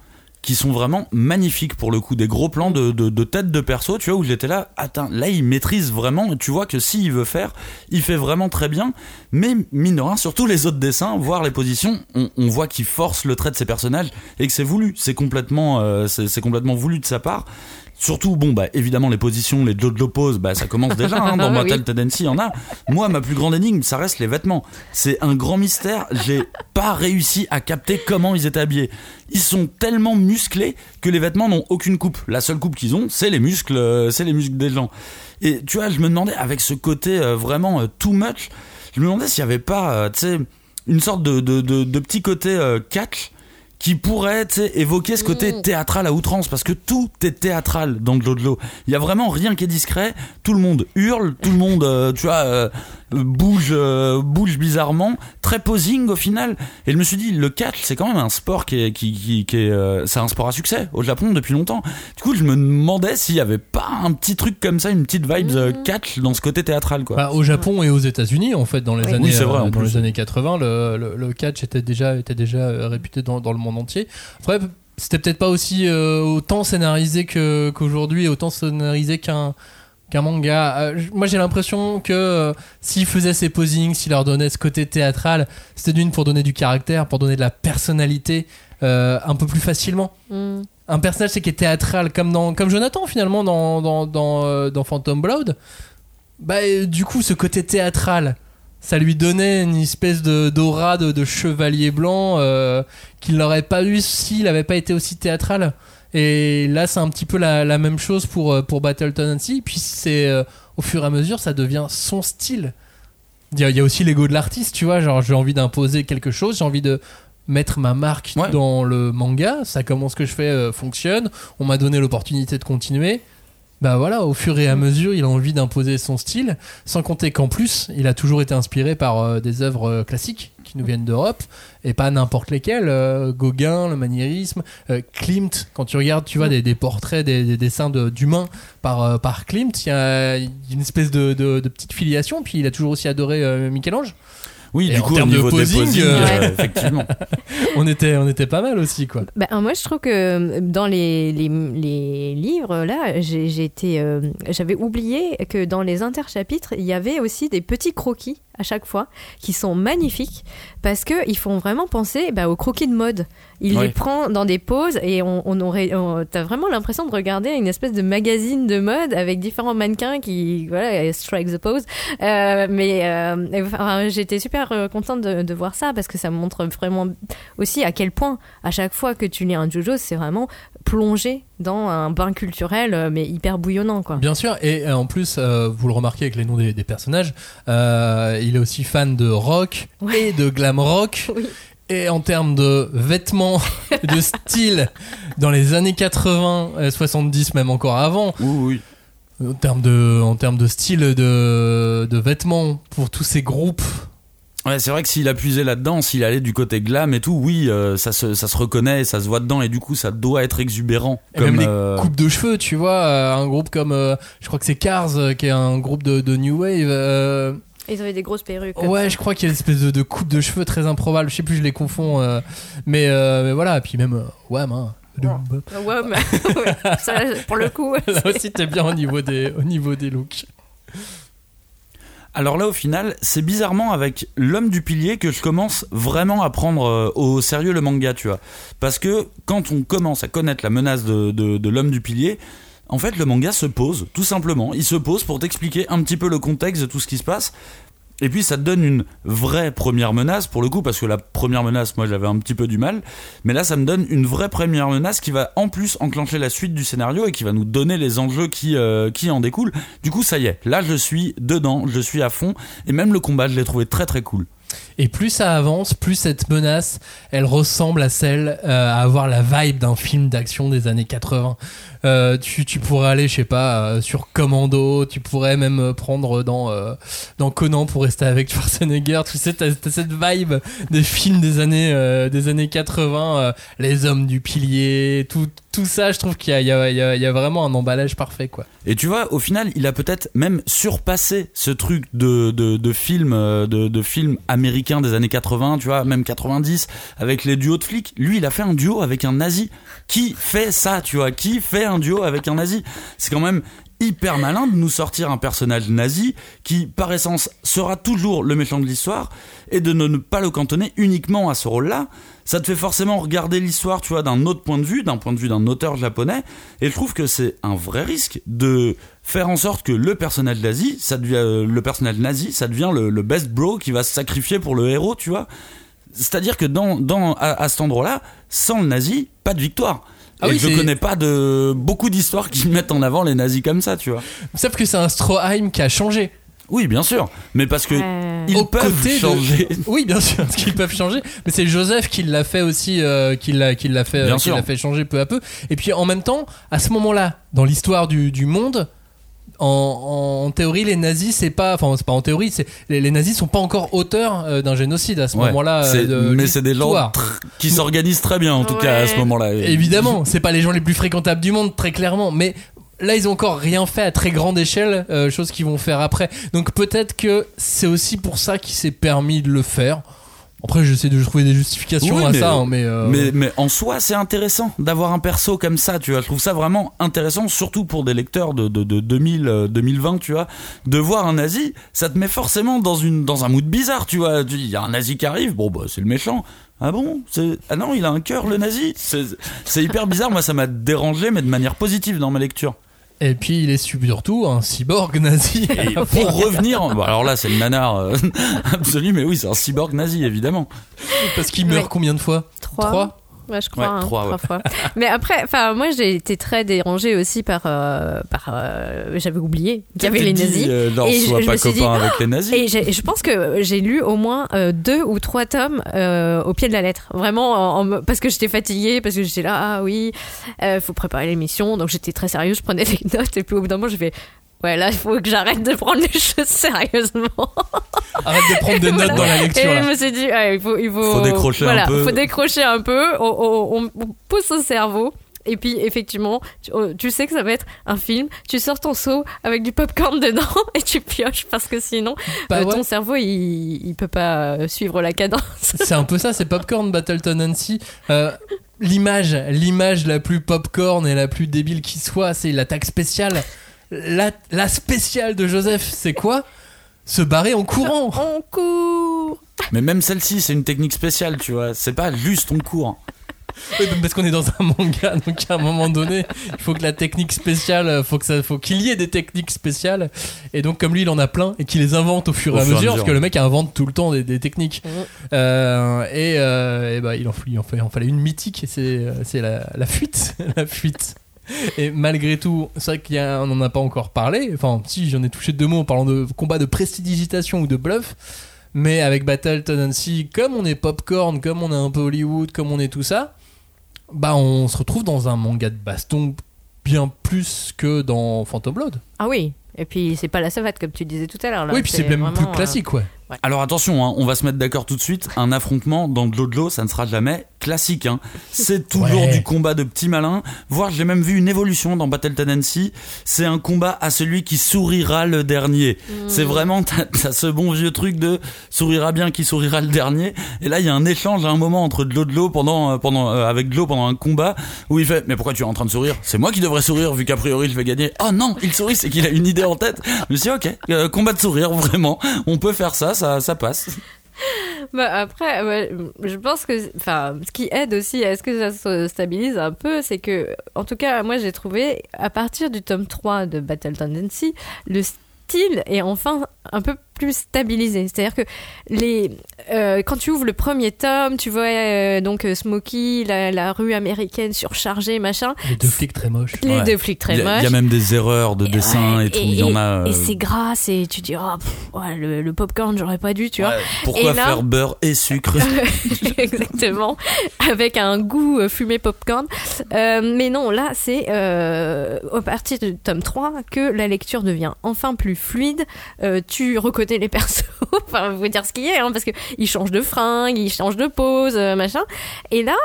[SPEAKER 3] qui sont vraiment magnifiques pour le coup, des gros plans de, de, de tête de perso, tu vois, où j'étais là, attends, là il maîtrise vraiment, tu vois que s'il veut faire, il fait vraiment très bien, mais mine de rien, sur tous les autres dessins, voir les positions, on, voit qu'il force le trait de ses personnages et que c'est voulu, c'est complètement, euh, c'est complètement voulu de sa part. Surtout, bon, bah, évidemment, les positions, les Jojo poses, bah, ça commence déjà, hein, dans
[SPEAKER 2] Oui.
[SPEAKER 3] Mortal Tendency, il y en a. Moi, ma plus grande énigme, ça reste les vêtements. C'est un grand mystère. J'ai pas réussi à capter comment ils étaient habillés. Ils sont tellement musclés que les vêtements n'ont aucune coupe. La seule coupe qu'ils ont, c'est les muscles, euh, c'est les muscles des gens. Et tu vois, je me demandais, avec ce côté euh, vraiment euh, too much, je me demandais s'il y avait pas, euh, tu sais, une sorte de, de, de, de petit côté catch qui pourrait évoquer ce côté théâtral à outrance parce que tout est théâtral dans Jojo. Il y a vraiment rien qui est discret. Tout le monde hurle, tout le monde, euh, tu vois, euh, bouge, euh, bouge bizarrement, très posing au final. Et je me suis dit, le catch, c'est quand même un sport qui est, qui, qui, qui est, euh, c'est un sport à succès au Japon depuis longtemps. Du coup, je me demandais s'il y avait pas un petit truc comme ça, une petite vibe euh, catch dans ce côté théâtral, quoi.
[SPEAKER 1] Bah, au Japon et aux États-Unis, en fait, dans les
[SPEAKER 2] Oui.
[SPEAKER 1] années,
[SPEAKER 3] Oui, c'est vrai,
[SPEAKER 1] euh,
[SPEAKER 3] en
[SPEAKER 1] dans
[SPEAKER 3] plus.
[SPEAKER 1] les années 80, le, le, le catch était déjà, était déjà réputé dans, dans le monde entier. Après, c'était peut-être pas aussi euh, autant scénarisé que, qu'aujourd'hui, autant scénarisé qu'un qu'un manga. Euh, moi, j'ai l'impression que euh, s'il faisait ses posings, s'il leur donnait ce côté théâtral, c'était d'une pour donner du caractère, pour donner de la personnalité euh, un peu plus facilement
[SPEAKER 2] Mm.
[SPEAKER 1] un personnage c'est qui est théâtral comme dans comme Jonathan finalement dans dans dans, dans Phantom Blood bah du coup ce côté théâtral ça lui donnait une espèce de d'aura de, de chevalier blanc qu'il n'aurait pas eu s'il n'avait pas été aussi théâtral et là c'est un petit peu la, la même chose pour euh, pour Battleton aussi puis c'est euh, au fur et à mesure ça devient son style. Il y, a, il y a aussi l'ego de l'artiste tu vois. Genre j'ai envie d'imposer quelque chose j'ai envie de mettre ma marque
[SPEAKER 3] Ouais.
[SPEAKER 1] dans le manga. Ça comment ce que je fais euh, fonctionne. On m'a donné l'opportunité de continuer. Bah voilà, au fur et à mesure, il a envie d'imposer son style, sans compter qu'en plus, il a toujours été inspiré par euh, des œuvres classiques qui nous viennent d'Europe, et pas n'importe lesquelles. euh, Gauguin, le maniérisme, euh, Klimt, quand tu regardes, tu vois, des, des portraits, des, des dessins de- d'humains par, euh, par Klimt, il y a une espèce de, de- de petite filiation, puis il a toujours aussi adoré euh, Michel-Ange.
[SPEAKER 3] Oui,
[SPEAKER 1] Et
[SPEAKER 3] du
[SPEAKER 1] en
[SPEAKER 3] coup, au
[SPEAKER 1] termes de
[SPEAKER 3] niveau des
[SPEAKER 1] posing,
[SPEAKER 3] posings,
[SPEAKER 1] euh,
[SPEAKER 3] effectivement.
[SPEAKER 1] On était, on était pas mal aussi, quoi.
[SPEAKER 2] Bah, moi, je trouve que dans les, les, les livres, là, euh, j'avais oublié que dans les interchapitres, il y avait aussi des petits croquis à chaque fois qui sont magnifiques parce que ils font vraiment penser bah, aux croquis de mode. Il les prend dans des poses et on, on aurait, on- t'as vraiment l'impression de regarder une espèce de magazine de mode avec différents mannequins qui, voilà, strike the pose. Euh, mais euh, enfin, j'étais super euh, contente de, de voir ça parce que ça montre vraiment aussi à quel point à chaque fois que tu lis un JoJo, c'est vraiment plongé dans un bain culturel mais hyper bouillonnant quoi.
[SPEAKER 1] Bien sûr, et en plus, euh, vous le remarquez avec les noms des, des personnages, euh, il est aussi fan de rock
[SPEAKER 2] Ouais.
[SPEAKER 1] et de glam rock.
[SPEAKER 2] Oui.
[SPEAKER 1] Et en termes de vêtements, de style, dans les années 80, euh, 70, même encore avant,
[SPEAKER 3] Oui, oui.
[SPEAKER 1] en termes de, en termes de style de, de vêtements pour tous ces groupes,
[SPEAKER 3] Ouais, c'est vrai que s'il appuyait là-dedans, s'il allait du côté glam et tout, oui, euh, ça, se, ça se reconnaît, ça se voit dedans, et du coup, ça doit être exubérant.
[SPEAKER 1] et
[SPEAKER 3] comme,
[SPEAKER 1] même les
[SPEAKER 3] euh,
[SPEAKER 1] coupes de cheveux, tu vois, euh, un groupe comme, euh, je crois que c'est Cars, euh, qui est un groupe de, de New Wave.
[SPEAKER 2] Ils avaient des grosses perruques.
[SPEAKER 1] Ouais, je crois qu'il y a une espèce de, de coupe de cheveux très improbable. Je sais plus, je les confonds. euh, mais, euh, mais voilà, et puis même, euh, ouais, hein.
[SPEAKER 2] Ouais, mais ouais, ça, pour le coup.
[SPEAKER 1] Là aussi, t'es bien au niveau des, au niveau des looks.
[SPEAKER 3] Alors là, au final, c'est bizarrement avec l'homme du pilier que je commence vraiment à prendre euh, au sérieux le manga, tu vois. Parce que quand on commence à connaître la menace de, de, de l'homme du pilier, en fait, le manga se pose, tout simplement. Il se pose pour t'expliquer un petit peu le contexte de tout ce qui se passe. Et puis ça te donne une vraie première menace pour le coup parce que la première menace moi j'avais un petit peu du mal. Mais là ça me donne une vraie première menace qui va en plus enclencher la suite du scénario et qui va nous donner les enjeux qui, euh, en découlent. Du coup ça y est. Là je suis dedans je suis à fond. Et même le combat je l'ai trouvé très très cool
[SPEAKER 1] Et plus ça avance, plus cette menace, elle ressemble à celle euh, à avoir la vibe d'un film d'action des années 80. Euh, tu, pourrais aller, je sais pas, euh, sur Commando, tu pourrais même prendre dans, dans Conan pour rester avec Schwarzenegger. Tu sais, t'as cette vibe des films des années, des années 80, euh, les hommes du pilier, tout, tout ça, je trouve qu'il y a, vraiment un emballage parfait, quoi.
[SPEAKER 3] Et tu vois, au final, il a peut-être même surpassé ce truc de, film, euh, de film américain des années 80, tu vois, même 90, avec les duos de flics. Lui, il a fait un duo avec un nazi. Qui fait ça, tu vois? Qui fait un duo avec un nazi? C'est quand même hyper malin de nous sortir un personnage nazi qui, par essence, sera toujours le méchant de l'histoire et de ne pas le cantonner uniquement à ce rôle-là. Ça te fait forcément regarder l'histoire, tu vois, d'un autre point de vue, d'un point de vue d'un auteur japonais. Et je trouve que c'est un vrai risque de faire en sorte que le personnage nazi, ça devient, euh, le personnage nazi, ça devient le, le best bro qui va se sacrifier pour le héros, tu vois. C'est-à-dire que dans, dans, à, à cet endroit-là, sans le nazi, pas de victoire.
[SPEAKER 1] Ah
[SPEAKER 3] et
[SPEAKER 1] oui,
[SPEAKER 3] je connais pas de beaucoup d'histoires qui mettent en avant les nazis comme ça, tu vois.
[SPEAKER 1] Sauf que c'est un Stroheim qui a changé.
[SPEAKER 3] Oui, bien sûr, mais parce que
[SPEAKER 2] Euh,
[SPEAKER 3] ils peuvent
[SPEAKER 1] de-
[SPEAKER 3] changer.
[SPEAKER 1] Oui, bien sûr, parce qu'ils peuvent changer. Mais c'est Joseph qui l'a fait aussi, euh, qui l'a, qui l'a fait, euh,
[SPEAKER 3] Bien
[SPEAKER 1] qui
[SPEAKER 3] sûr.
[SPEAKER 1] l'a fait changer peu à peu. Et puis en même temps, à ce moment-là, dans l'histoire du, du monde, en, en théorie, les nazis, c'est pas, enfin, c'est pas en théorie, c'est les, les nazis sont pas encore auteurs euh, d'un génocide à ce
[SPEAKER 3] Ouais,
[SPEAKER 1] moment-là. euh,
[SPEAKER 3] mais c'est des gens qui s'organisent très bien en tout cas à ce moment-là.
[SPEAKER 1] Évidemment, c'est pas les gens les plus fréquentables du monde, très clairement. Mais là, ils ont encore rien fait à très grande échelle, euh, chose qu'ils vont faire après. Donc peut-être que c'est aussi pour ça qu'il s'est permis de le faire. Après, j'essaie de trouver des justifications
[SPEAKER 3] Oui,
[SPEAKER 1] à
[SPEAKER 3] mais-
[SPEAKER 1] ça, hein, mais, euh,
[SPEAKER 3] Mais, mais en soi, c'est intéressant d'avoir un perso comme ça, tu vois. Je trouve ça vraiment intéressant, surtout pour des lecteurs de, de, de 2000, euh, 2020, tu vois. De voir un nazi, ça te met forcément dans, une, dans un mood bizarre, tu vois. Tu dis, il y a un nazi qui arrive, bon, bah, c'est le méchant. Ah bon c'est... Ah non, il a un cœur, le nazi c'est, hyper bizarre, moi, ça m'a dérangé, mais de manière positive dans ma lecture.
[SPEAKER 1] Et puis il est surtout un cyborg nazi.
[SPEAKER 3] Et pour revenir, bon, alors là, c'est le nanar euh, absolu, mais oui, c'est un cyborg nazi, évidemment.
[SPEAKER 1] Parce qu'il meurt
[SPEAKER 2] Ouais.
[SPEAKER 1] combien de fois
[SPEAKER 2] Trois. Ouais, je crois,
[SPEAKER 3] Ouais,
[SPEAKER 2] hein,
[SPEAKER 3] trois, ouais.
[SPEAKER 2] fois. Mais après, enfin, moi, j'ai été très dérangée aussi par, euh, par, euh, j'avais oublié qu'il y avait les nazis.
[SPEAKER 3] euh, non,
[SPEAKER 2] Et je- je
[SPEAKER 3] pas
[SPEAKER 2] suis dit,
[SPEAKER 3] avec les nazis.
[SPEAKER 2] Et je pense que j'ai lu au moins euh, deux ou trois tomes euh, au pied de la lettre. Vraiment, en- en me- parce que j'étais fatiguée, parce que j'étais là, ah oui, euh, faut préparer l'émission. Donc j'étais très sérieuse, je prenais des notes. Et puis au bout d'un moment, j'ai fait, ouais, là, il faut que j'arrête de prendre les choses sérieusement.
[SPEAKER 1] Arrête de prendre des notes
[SPEAKER 2] Voilà.
[SPEAKER 1] dans la lecture.
[SPEAKER 2] Et
[SPEAKER 1] là.
[SPEAKER 2] je me suis dit, ouais, il faut, il faut,
[SPEAKER 3] Faut décrocher un peu.
[SPEAKER 2] faut décrocher un peu. On, on- on- on pousse au cerveau. Et puis effectivement, tu, oh, tu sais que ça va être un film. Tu sors ton seau avec du popcorn dedans et tu pioches parce que sinon,
[SPEAKER 1] Bah
[SPEAKER 2] euh,
[SPEAKER 1] ouais.
[SPEAKER 2] ton cerveau il, il peut pas euh, suivre la cadence.
[SPEAKER 1] C'est un peu ça, c'est Popcorn Battle Tendency. Euh, l'image, l'image la plus popcorn et la plus débile qui soit, c'est l'attaque spéciale. La, la spéciale de Joseph, c'est quoi? Se barrer en courant.
[SPEAKER 2] On court.
[SPEAKER 3] Mais même celle-ci, c'est une technique spéciale, tu vois. C'est pas juste on court.
[SPEAKER 1] Oui, parce qu'on est dans un manga, donc à un moment donné, il faut que la technique spéciale, euh, faut que ça, faut qu'il y ait des techniques spéciales. Et donc comme lui, il en a plein et qu'il les invente au fur
[SPEAKER 3] Au
[SPEAKER 1] et à
[SPEAKER 3] fur et à
[SPEAKER 1] mesure,
[SPEAKER 3] mesure.
[SPEAKER 1] parce que le mec invente tout le temps des, des techniques.
[SPEAKER 2] Mhm.
[SPEAKER 1] Euh, et, euh, et bah, il en, il en, fa- il en fallait une mythique, et c'est, c'est la, la fuite, la fuite. Et malgré tout, c'est vrai qu'on n'en a pas encore parlé. Enfin, si j'en ai touché deux mots en parlant de combat de prestidigitation ou de bluff. Mais avec Battle Tendency, comme on est popcorn, comme on est un peu Hollywood, comme on est tout ça, bah on se retrouve dans un manga de baston bien plus que dans Phantom Blood.
[SPEAKER 2] Ah oui. Et puis c'est pas la savate comme tu disais tout à l'heure.
[SPEAKER 1] oui, puis c'est même
[SPEAKER 2] vraiment,
[SPEAKER 1] plus
[SPEAKER 2] euh,
[SPEAKER 1] classique, ouais.
[SPEAKER 3] Alors attention, hein, on va se mettre d'accord tout de suite. Un affrontement dans Jojo, ça ne sera jamais classique. Hein. C'est toujours
[SPEAKER 1] Ouais.
[SPEAKER 3] du combat de petits malins. Voire, j'ai même vu une évolution dans Battle Tendency. C'est un combat à celui qui sourira le dernier. C'est vraiment, t'as ce bon vieux truc de sourira bien qui sourira le dernier. Et là, il y a un échange à un moment entre Jojo pendant, euh, pendant, euh, avec Joe pendant un combat où il fait, mais pourquoi tu es en train de sourire? C'est moi qui devrais sourire vu qu'a priori je vais gagner. Oh non, il sourit, c'est qu'il a une idée en tête. Je me suis dit, ok, euh, combat de sourire, vraiment. On peut faire ça, ça, ça passe.
[SPEAKER 2] Bah après, je pense que, ce qui aide aussi à ce que ça se stabilise un peu, c'est que, en tout cas, moi j'ai trouvé, à partir du tome 3 de Battle Tendency, le style est enfin un peu plus stabilisé. C'est-à-dire que les, euh, quand tu ouvres le premier tome, tu vois euh, donc euh, Smokey, la, la rue américaine surchargée, machin,
[SPEAKER 1] Les deux flics très moches.
[SPEAKER 2] les
[SPEAKER 3] Ouais.
[SPEAKER 2] deux flics très
[SPEAKER 3] Il y, a-
[SPEAKER 2] moches.
[SPEAKER 3] il y a même des erreurs de
[SPEAKER 2] Et
[SPEAKER 3] dessin
[SPEAKER 2] ouais,
[SPEAKER 3] et tout. Il y en a.
[SPEAKER 2] Et c'est grasse et tu dis, oh, pff, ouais, le, le popcorn, j'aurais pas dû, tu vois.
[SPEAKER 3] pourquoi
[SPEAKER 2] Et là-
[SPEAKER 3] faire beurre et sucre?
[SPEAKER 2] Exactement, avec un goût fumé popcorn. Euh, mais non, là, c'est euh, à partir du tome 3 que la lecture devient enfin plus fluide. Euh, tu reconnais les persos, enfin, vous dire ce qu'il a, hein, parce qu'ils changent de fringues, ils changent de pose, euh, machin. Et là,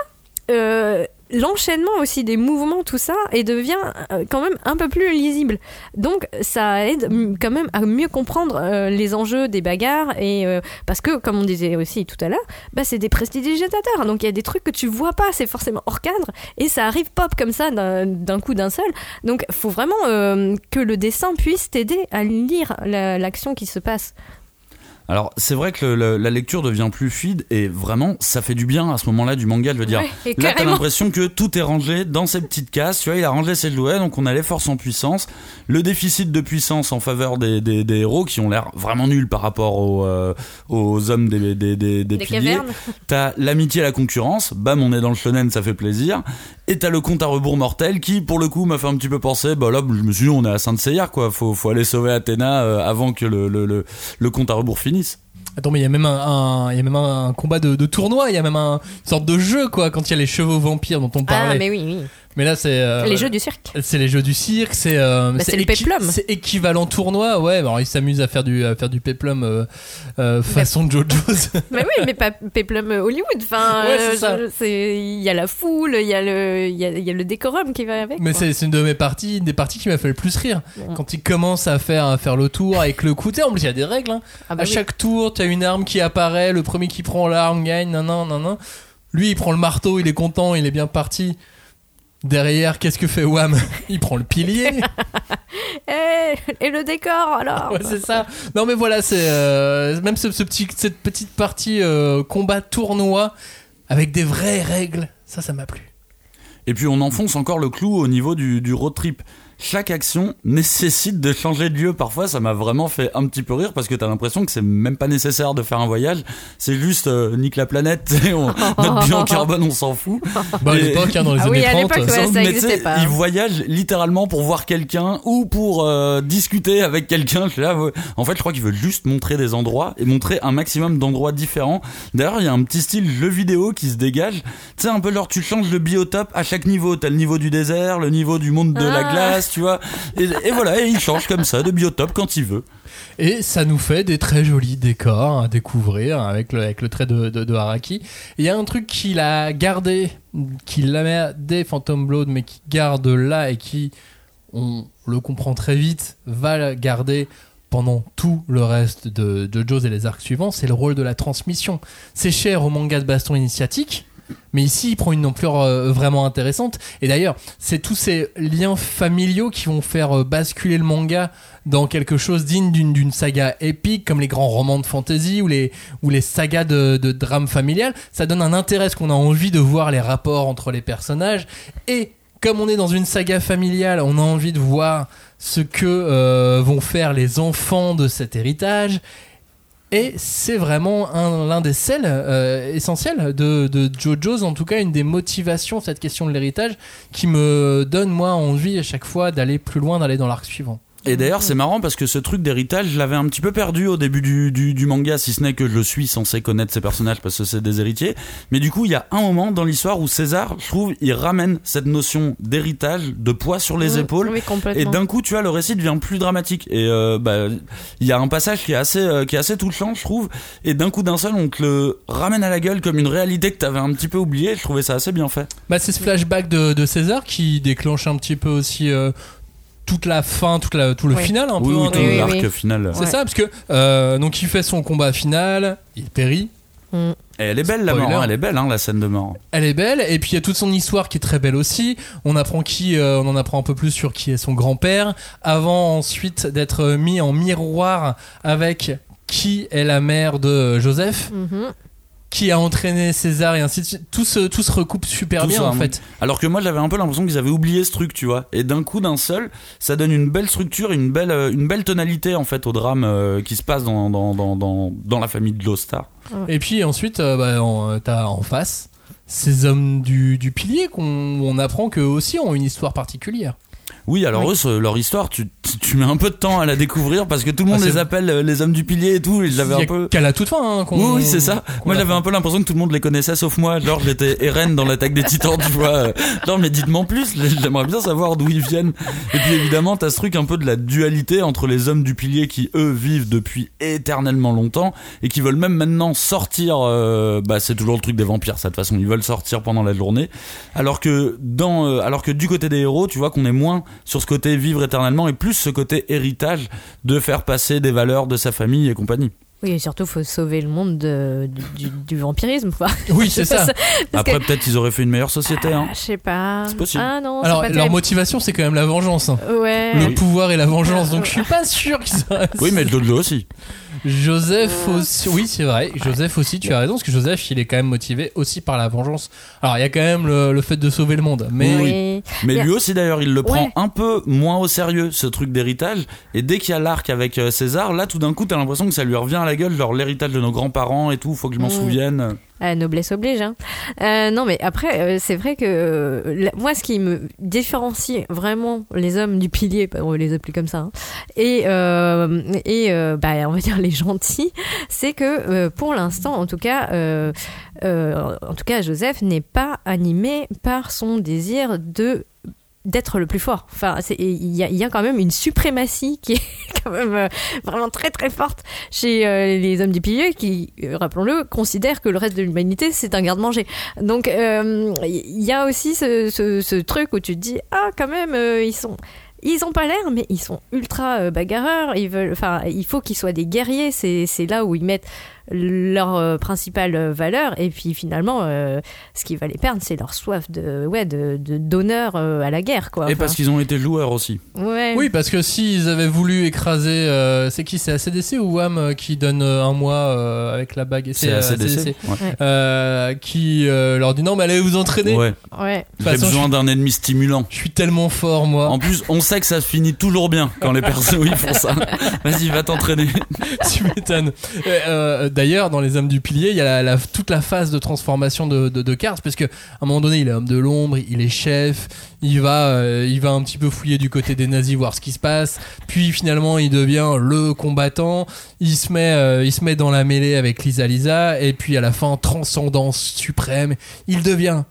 [SPEAKER 2] euh, l'enchaînement aussi des mouvements, tout ça, et devient euh, quand même un peu plus lisible. Donc ça aide quand même à mieux comprendre euh, les enjeux des bagarres, et euh, parce que, comme on disait aussi tout à l'heure, bah, c'est des prestidigitateurs, donc il y a des trucs que tu vois pas, c'est forcément hors cadre, et ça arrive pop comme ça d'un coup d'un seul. Donc faut vraiment que le dessin puisse t'aider à lire la- l'action qui se passe.
[SPEAKER 3] Alors c'est vrai que le- le- la lecture devient plus fluide et vraiment ça fait du bien à ce moment-là du manga. Je veux dire,
[SPEAKER 2] Ouais,
[SPEAKER 3] là t'as l'impression que tout est rangé dans ces petites cases. Tu vois, il a rangé ses jouets, donc on a les forces en puissance, le déficit de puissance en faveur des, des, des héros qui ont l'air vraiment nuls par rapport aux, euh, aux hommes des, des, des, piliers. T'as l'amitié et la concurrence, bam on est dans le shonen, ça fait plaisir. Et t'as le compte à rebours mortel qui pour le coup m'a fait un petit peu penser, bah là je me suis dit on est à Saint-Seiya quoi, faut, faut aller sauver Athéna euh, avant que le, le, le, le compte à rebours finisse.
[SPEAKER 1] Attends, mais il y a même un, un- il y a même un combat de, de tournoi, il y a même un, une sorte de jeu, quoi, quand il y a les chevaux vampires dont on parlait.
[SPEAKER 2] Ah, mais oui, oui.
[SPEAKER 1] Mais là, c'est. euh,
[SPEAKER 2] les jeux du cirque.
[SPEAKER 1] C'est les jeux du cirque, c'est. euh,
[SPEAKER 2] Bah, c'est le péplum.
[SPEAKER 1] C'est équivalent tournoi, ouais. Alors ils s'amusent à faire du, à faire du péplum euh, euh, façon JoJo's.
[SPEAKER 2] mais oui, mais pas Peplum Hollywood. Enfin,
[SPEAKER 1] Ouais,
[SPEAKER 2] euh, il y a la foule, il y a le, y a, y a le décorum qui va avec.
[SPEAKER 1] Mais c'est une de mes parties, une des parties qui m'a fait le plus rire. Quand il commence à faire, à faire le tour avec le coup, tu en plus il y a des règles. hein.
[SPEAKER 2] Ah bah
[SPEAKER 1] à
[SPEAKER 2] oui.
[SPEAKER 1] chaque tour, tu as une arme qui apparaît, le premier qui prend l'arme gagne, nan nan nan nan. Lui, il prend le marteau, il est content, il est bien parti. Derrière, qu'est-ce que fait Wham? Il prend le pilier.
[SPEAKER 2] Eh, et le décor alors?
[SPEAKER 1] Ouais, c'est ça. Non, mais voilà, c'est euh, même ce, ce petit, cette petite partie euh, combat tournoi avec des vraies règles. Ça, ça m'a plu.
[SPEAKER 3] Et puis on enfonce encore le clou au niveau du, du road trip. Chaque action nécessite de changer de lieu. Parfois, ça m'a vraiment fait un petit peu rire parce que t'as l'impression que c'est même pas nécessaire de faire un voyage. C'est juste euh, nique la planète, et on- notre bilan carbone, on s'en fout.
[SPEAKER 1] Bah, à l'époque, hein, dans les
[SPEAKER 2] Ah
[SPEAKER 1] années
[SPEAKER 2] oui, à
[SPEAKER 1] 30.
[SPEAKER 2] l'époque, ouais. ça
[SPEAKER 3] mais tu
[SPEAKER 2] existait
[SPEAKER 3] sais,
[SPEAKER 2] pas.
[SPEAKER 3] Ils voyagent littéralement pour voir quelqu'un ou pour euh, discuter avec quelqu'un. Là. En fait, je crois qu'ils veulent juste montrer des endroits et montrer un maximum d'endroits différents. D'ailleurs, il y a un petit style jeu vidéo qui se dégage. Tu sais, un peu genre, tu changes le biotope à chaque niveau. T'as le niveau du désert, le niveau du monde de la
[SPEAKER 2] Ah.
[SPEAKER 3] Tu vois. Et, voilà, et il change comme ça de biotope quand il veut.
[SPEAKER 1] Et ça nous fait des très jolis décors à découvrir avec le, avec le trait de, de, de Haraki. Il y a un truc qu'il a gardé, qu'il avait des Phantom Blood, mais qui garde là et qui, on le comprend très vite, va garder pendant tout le reste de JoJo's et les arcs suivants, c'est le rôle de la transmission. C'est cher au manga de baston initiatique, mais ici il prend une ampleur euh, vraiment intéressante. Et d'ailleurs, c'est tous ces liens familiaux qui vont faire euh, basculer le manga dans quelque chose digne d'une saga épique, comme les grands romans de fantasy ou les, ou les sagas de, de drame familial. Ça donne un intérêt, parce qu'on a envie de voir les rapports entre les personnages. Et comme on est dans une saga familiale, on a envie de voir ce que euh, vont faire les enfants de cet héritage. Et c'est vraiment un- l'un des sels euh, essentiels de, de JoJo's, en tout cas une des motivations, cette question de l'héritage, qui me donne moi envie à chaque fois d'aller plus loin, d'aller dans l'arc suivant.
[SPEAKER 3] Et d'ailleurs, c'est marrant parce que ce truc d'héritage, je l'avais un petit peu perdu au début du, du, du manga, si ce n'est que je suis censé connaître ces personnages parce que c'est des héritiers. Mais du coup, il y a un moment dans l'histoire où César, je trouve, il ramène cette notion d'héritage, de poids sur les épaules.
[SPEAKER 2] Oui,
[SPEAKER 3] Et d'un coup, tu vois, le récit devient plus dramatique. Et euh, bah, il y a un passage qui est assez, euh, qui est assez touchant, je trouve. Et d'un coup, d'un seul, on te le ramène à la gueule comme une réalité que t'avais un petit peu oubliée. Je trouvais ça assez bien fait.
[SPEAKER 1] Bah, c'est ce flashback de, de César qui déclenche un petit peu aussi euh, toute la fin, toute la, tout le
[SPEAKER 2] Oui.
[SPEAKER 1] final un
[SPEAKER 3] Oui,
[SPEAKER 1] peu.
[SPEAKER 3] oui,
[SPEAKER 1] hein,
[SPEAKER 3] tout l'arc
[SPEAKER 2] oui.
[SPEAKER 3] final.
[SPEAKER 1] C'est
[SPEAKER 2] Ouais.
[SPEAKER 1] ça, parce que euh, donc il fait son combat final, il périt.
[SPEAKER 2] Mm.
[SPEAKER 3] Et elle est belle, la mort. Elle est belle, hein, la scène de mort.
[SPEAKER 1] Elle est belle, et puis il y a toute son histoire qui est très belle aussi. On apprend qui, euh, on en apprend un peu plus sur qui est son grand-père, avant ensuite d'être mis en miroir avec qui est la mère de Joseph,
[SPEAKER 2] Mhm.
[SPEAKER 1] Qui a entraîné César et ainsi de suite. Tout se, tout se recoupe super
[SPEAKER 3] Tout
[SPEAKER 1] bien
[SPEAKER 3] ça,
[SPEAKER 1] en fait.
[SPEAKER 3] Alors que moi j'avais un peu l'impression qu'ils avaient oublié ce truc, tu vois. Et d'un coup, d'un seul, ça donne une belle structure, une belle, euh, une belle tonalité en fait au drame euh, qui se passe dans, dans, dans, dans, dans la famille de Lostar.
[SPEAKER 1] Et puis ensuite, euh, bah, en- t'as en face ces hommes du, du pilier qu'on on apprend qu'eux aussi ont une histoire particulière.
[SPEAKER 3] Oui, alors
[SPEAKER 2] Oui.
[SPEAKER 3] eux, ce- leur histoire, tu tu, tu mets un peu de temps à la découvrir parce que tout le monde
[SPEAKER 1] Ah,
[SPEAKER 3] les appelle euh, les hommes du pilier et tout. Et je l'avais
[SPEAKER 1] Il y
[SPEAKER 3] un
[SPEAKER 1] a
[SPEAKER 3] peu.
[SPEAKER 1] qu'à la toute fin hein, qu'on-
[SPEAKER 3] Oui, oui, c'est ça. Moi, j'avais un peu l'impression que tout le monde les connaissait, sauf moi. Genre, j'étais Eren dans l'attaque des titans, tu vois. Euh, Non, mais dites-moi en plus. J'aimerais bien savoir d'où ils viennent. Et puis, évidemment, t'as ce truc un peu de la dualité entre les hommes du pilier qui, eux, vivent depuis éternellement longtemps et qui veulent même maintenant sortir. euh, bah, c'est toujours le truc des vampires, ça, de toute façon. Ils veulent sortir pendant la journée. Alors que dans, euh, alors que du côté des héros, tu vois qu'on est moins sur ce côté vivre éternellement et plus ce côté héritage de faire passer des valeurs de sa famille et compagnie.
[SPEAKER 2] Oui, et surtout, faut sauver le monde de- du, vampirisme. quoi.
[SPEAKER 1] Oui, c'est ça.
[SPEAKER 3] Après,
[SPEAKER 2] que-
[SPEAKER 3] peut-être ils auraient fait une meilleure société. Hein.
[SPEAKER 2] Ah, je sais pas.
[SPEAKER 3] C'est possible.
[SPEAKER 2] Ah non,
[SPEAKER 1] Alors,
[SPEAKER 2] pas
[SPEAKER 1] leur motivation, c'est quand même la vengeance. hein.
[SPEAKER 2] Ouais.
[SPEAKER 1] Le pouvoir et la vengeance. Donc, je suis pas sûr qu'ils auraient-
[SPEAKER 3] Oui, mais Jojo aussi.
[SPEAKER 1] Joseph aussi. Oui, c'est vrai. Joseph aussi, tu as raison, parce que Joseph, il est quand même motivé aussi par la vengeance. Alors, il y a quand même le, le fait de sauver le monde. Mais
[SPEAKER 2] Oui.
[SPEAKER 3] Mais lui aussi, d'ailleurs, il le prend
[SPEAKER 2] Ouais.
[SPEAKER 3] un peu moins au sérieux, ce truc d'héritage. Et dès qu'il y a l'arc avec euh, César, là, tout d'un coup, t'as l'impression que ça lui revient à la gueule, genre l'héritage de nos grands-parents et tout, faut que je m'en
[SPEAKER 2] Mm.
[SPEAKER 3] souvienne.
[SPEAKER 2] Ah, noblesse oblige. Hein. Euh, non, mais après, euh, c'est vrai que euh, la- moi, ce qui me différencie vraiment les hommes du pilier, bah, on les appeler comme ça, hein, et, euh, et euh, bah, on va dire les gentils, c'est que euh, pour l'instant, en tout cas, euh, euh, en tout cas, Joseph n'est pas animé par son désir de d'être le plus fort. Enfin, il y a, quand même une suprématie qui est quand même euh, vraiment très très forte chez euh, les hommes du pilier qui, euh, rappelons-le, considèrent que le reste de l'humanité c'est un garde-manger. Donc il y a aussi ce, ce- truc où tu te dis ah quand même ils sont ils ont pas l'air, mais ils sont ultra bagarreurs. Ils veulent, enfin, il faut qu'ils soient des guerriers. C'est là où ils mettent leur euh, principale euh, valeur. Et puis finalement, euh, ce qui va les perdre, c'est leur soif de, ouais, de, de- d'honneur euh, à la guerre, quoi.
[SPEAKER 3] Et
[SPEAKER 2] Enfin,
[SPEAKER 3] parce qu'ils ont été joueurs aussi.
[SPEAKER 2] ouais.
[SPEAKER 1] Oui, parce que s'ils avaient voulu écraser. euh, c'est qui C'est ACDC ou WAM euh, qui donne un mois euh, avec la bague?
[SPEAKER 3] C'est ACDC. Ouais.
[SPEAKER 1] Euh, qui euh, leur dit non, mais allez vous entraîner.
[SPEAKER 3] Ouais.
[SPEAKER 2] Ouais.
[SPEAKER 3] J'ai besoin d'un ennemi stimulant.
[SPEAKER 1] Je suis tellement fort, moi.
[SPEAKER 3] En plus, on sait que ça se finit toujours bien quand les personnes oui, font ça. Vas-y, va t'entraîner.
[SPEAKER 1] tu m'étonnes. Euh, D'ailleurs, dans les hommes du pilier, il y a toute la phase de transformation de, de, de Cars, parce que à un moment donné, il est homme de l'ombre, il est chef, il va, euh, il va un petit peu fouiller du côté des nazis, voir ce qui se passe. Puis finalement, il devient le combattant. Il se met, euh, il se met dans la mêlée avec Lisa Lisa, et puis à la fin, transcendance suprême, il devient